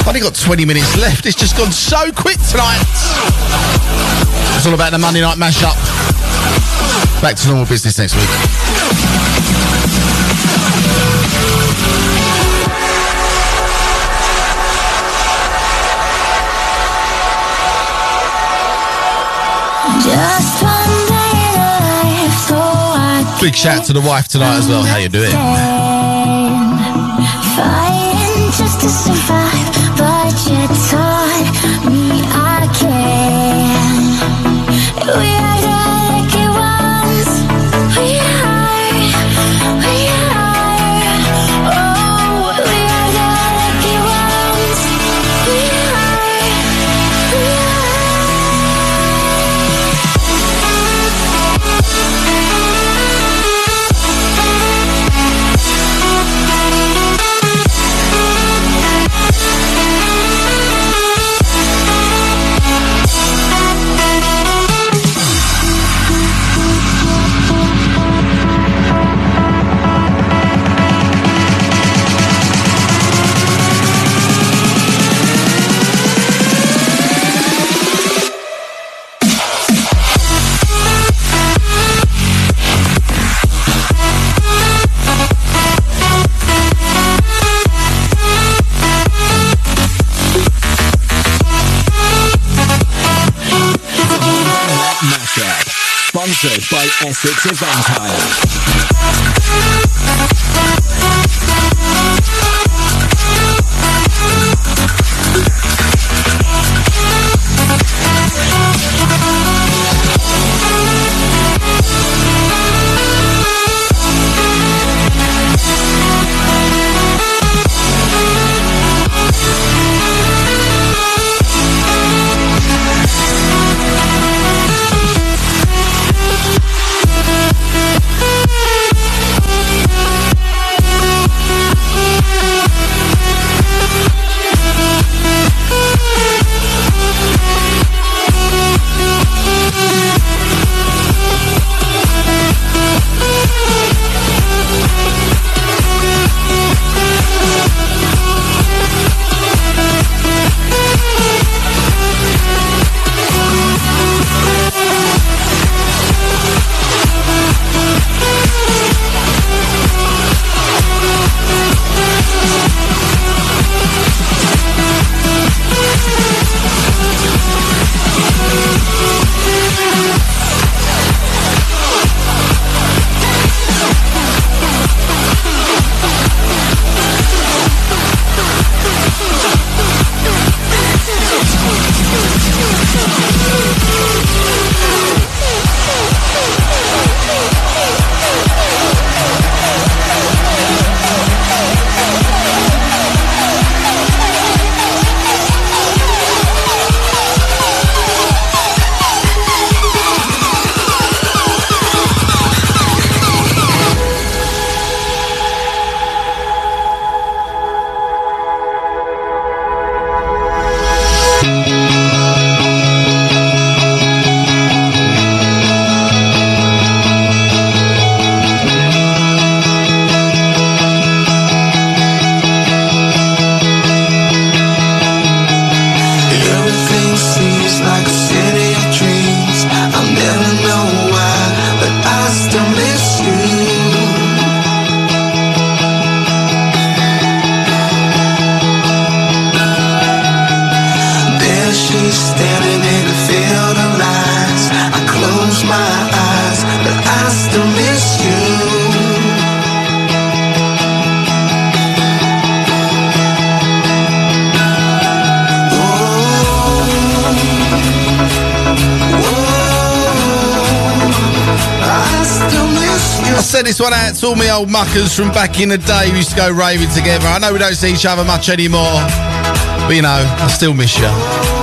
Only got 20 minutes left. It's just gone so quick tonight. It's all about the Monday night mashup. Back to normal business next week. Big shout to the wife tonight as well. How you doing? Essex Eventide. old muckers from back in the day. We used to go raving together. I know we don't see each other much anymore, but you know, I still miss you.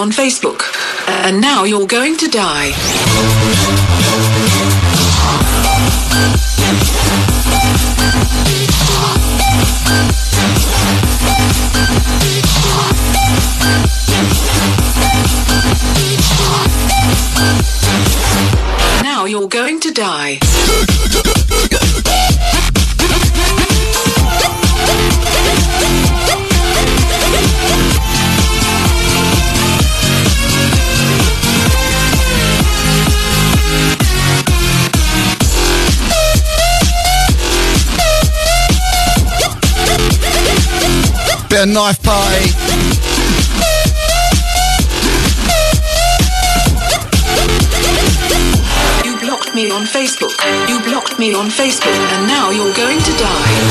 On Facebook, and now you're going to die. Now you're going to die. Bit Knife Party. You blocked me on Facebook. You blocked me on Facebook, and now you're going to die.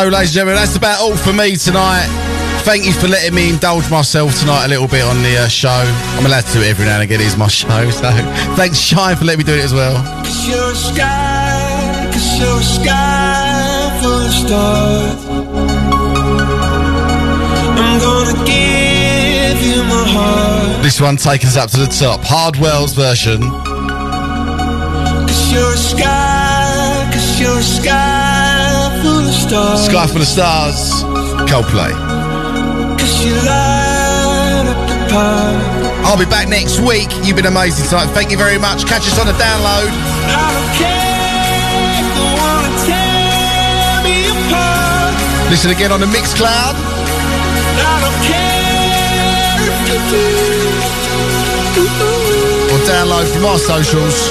So, ladies and gentlemen, that's about all for me tonight. Thank you for letting me indulge myself tonight a little bit on the uh, show. I'm allowed to do it every now and again. It's my show, so thanks, Shine, for letting me do it as well. Cause you're a sky, cause you're a sky full of stars. I'm gonna give you my heart. This one taking us up to the top. Hardwell's version. Cause you're a sky, cause you're a sky stars. Sky for the stars. Coldplay. Cause you light up the path. I'll be back next week. You've been amazing tonight. Thank you very much. Catch us on the download. Care if they wanna tear me apart. Listen again on the Mixcloud. I don't care if you do. Or download from our socials.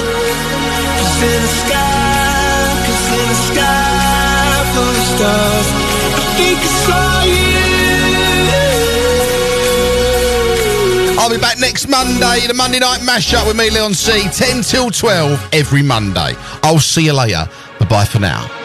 I'll be back next Monday, the Monday night mashup with me, Leon C, 10 till 12 every Monday. I'll see you later. Bye bye for now.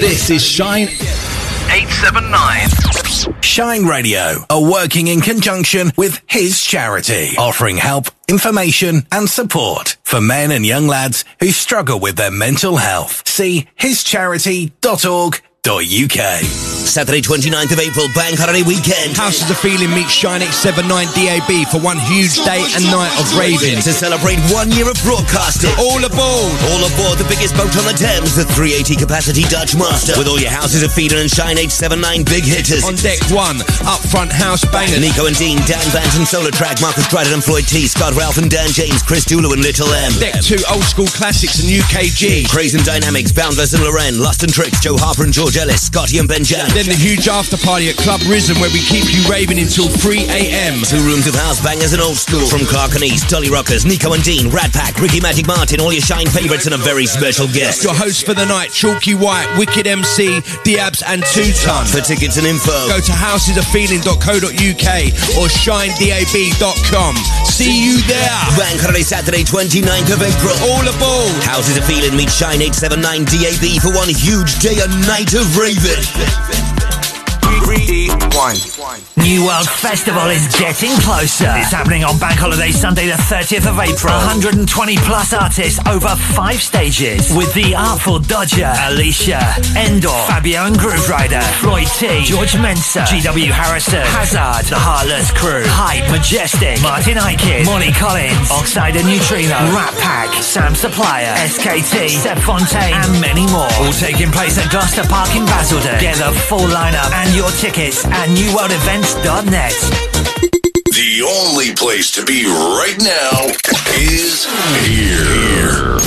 This is Shine 879. Shine Radio are working in conjunction with his charity, offering help, information, and support for men and young lads who struggle with their mental health. See hischarity.org.uk. Saturday, 29th of April, Bank Holiday Weekend. Houses of Feeling meets Shine 879 DAB for one huge day and night of raving. To celebrate one year of broadcasting. All aboard! All aboard the biggest boat on the Thames, the 380 capacity Dutch Master. With all your houses of Feeling and Shine 879 big hitters. On deck one, up front house bangers. Nico and Dean, Dan Banton, Solar Track, Marcus Dryden and Floyd T, Scott Ralph and Dan James, Chris Dulu and Little M. Deck two, old school classics and UKG. Craze and Dynamics, Boundless and Loren, Lust and Tricks, Joe Harper and George Ellis, Scotty and Ben Jan. Then the huge after party at Club Risen where we keep you raving until 3 a.m. Two rooms of house bangers and old school. From Clark and East, Dolly Rockers, Nico and Dean, Rat Pack, Ricky Magic Martin, all your Shine favourites and a very special guest. Your hosts for the night, Chalky White, Wicked MC, Diabs and Two Ton. For tickets and info, Go to housesofeeling.co.uk or shinedab.com. See you there. Bank Holiday Saturday, 29th of April. All aboard. Houses of Feeling meet Shine 879 DAB for one huge day and night of raving. New World Festival is getting closer. It's happening on Bank Holiday Sunday, the 30th of April. 120 plus artists over five stages with the Artful Dodger, Alicia, Endor, Fabio and Grooverider, Floyd T, George Mensa, GW Harrison, Hazard, The Heartless Crew, Hype, Majestic, Martin Ikin, Molly Collins, Oxide and Neutrino, Rat Pack, Sam Supplier, SKT, Seb Fontaine, and many more. All taking place at Gloucester Park in Basildon. Get the full lineup and your tickets at newworldevents.net. The only place to be right now is here.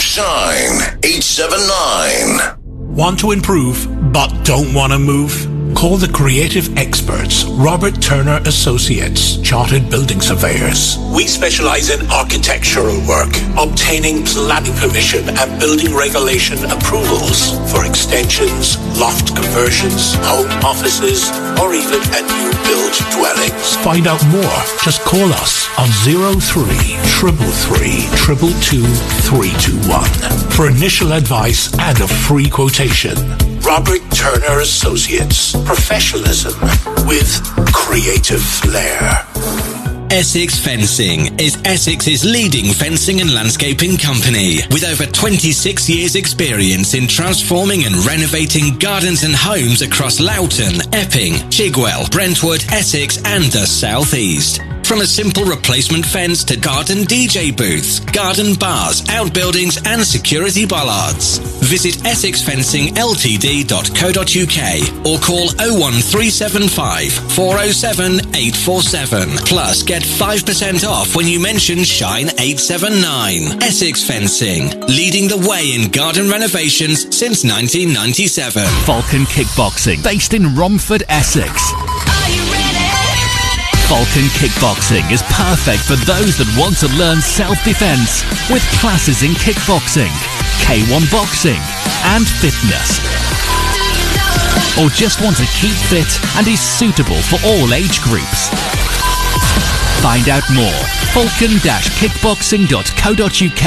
Shine 879. Want to improve but don't want to move? Call the creative experts, Robert Turner Associates, Chartered Building Surveyors. We specialize in architectural work, obtaining planning permission and building regulation approvals for extensions, loft conversions, home offices, or even a new build dwellings. Find out more. Just call us on 03 333 222 321 for initial advice and a free quotation. Robert Turner Associates. Professionalism with creative flair. Essex Fencing is Essex's leading fencing and landscaping company with over 26 years experience in transforming and renovating gardens and homes across Loughton, Epping, Chigwell, Brentwood, Essex and the South East. From a simple replacement fence to garden DJ booths, garden bars, outbuildings and security bollards. Visit essexfencingltd.co.uk or call 01375 407 847. Plus get 5% off when you mention Shine 879. Essex Fencing, leading the way in garden renovations since 1997. Falcon Kickboxing, based in Romford, Essex. Falcon Kickboxing is perfect for those that want to learn self-defense with classes in kickboxing, K1 boxing and fitness. Or just want to keep fit and is suitable for all age groups. Find out more falcon-kickboxing.co.uk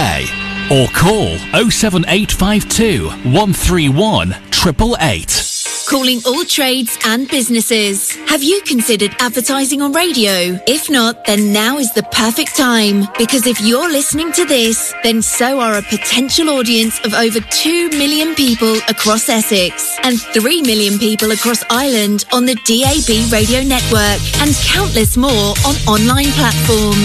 or call 07852 131 888. Calling all trades and businesses. Have you considered advertising on radio? If not, then now is the perfect time. Because if you're listening to this, then so are a potential audience of over 2 million people across Essex and 3 million people across Ireland on the DAB radio network and countless more on online platforms.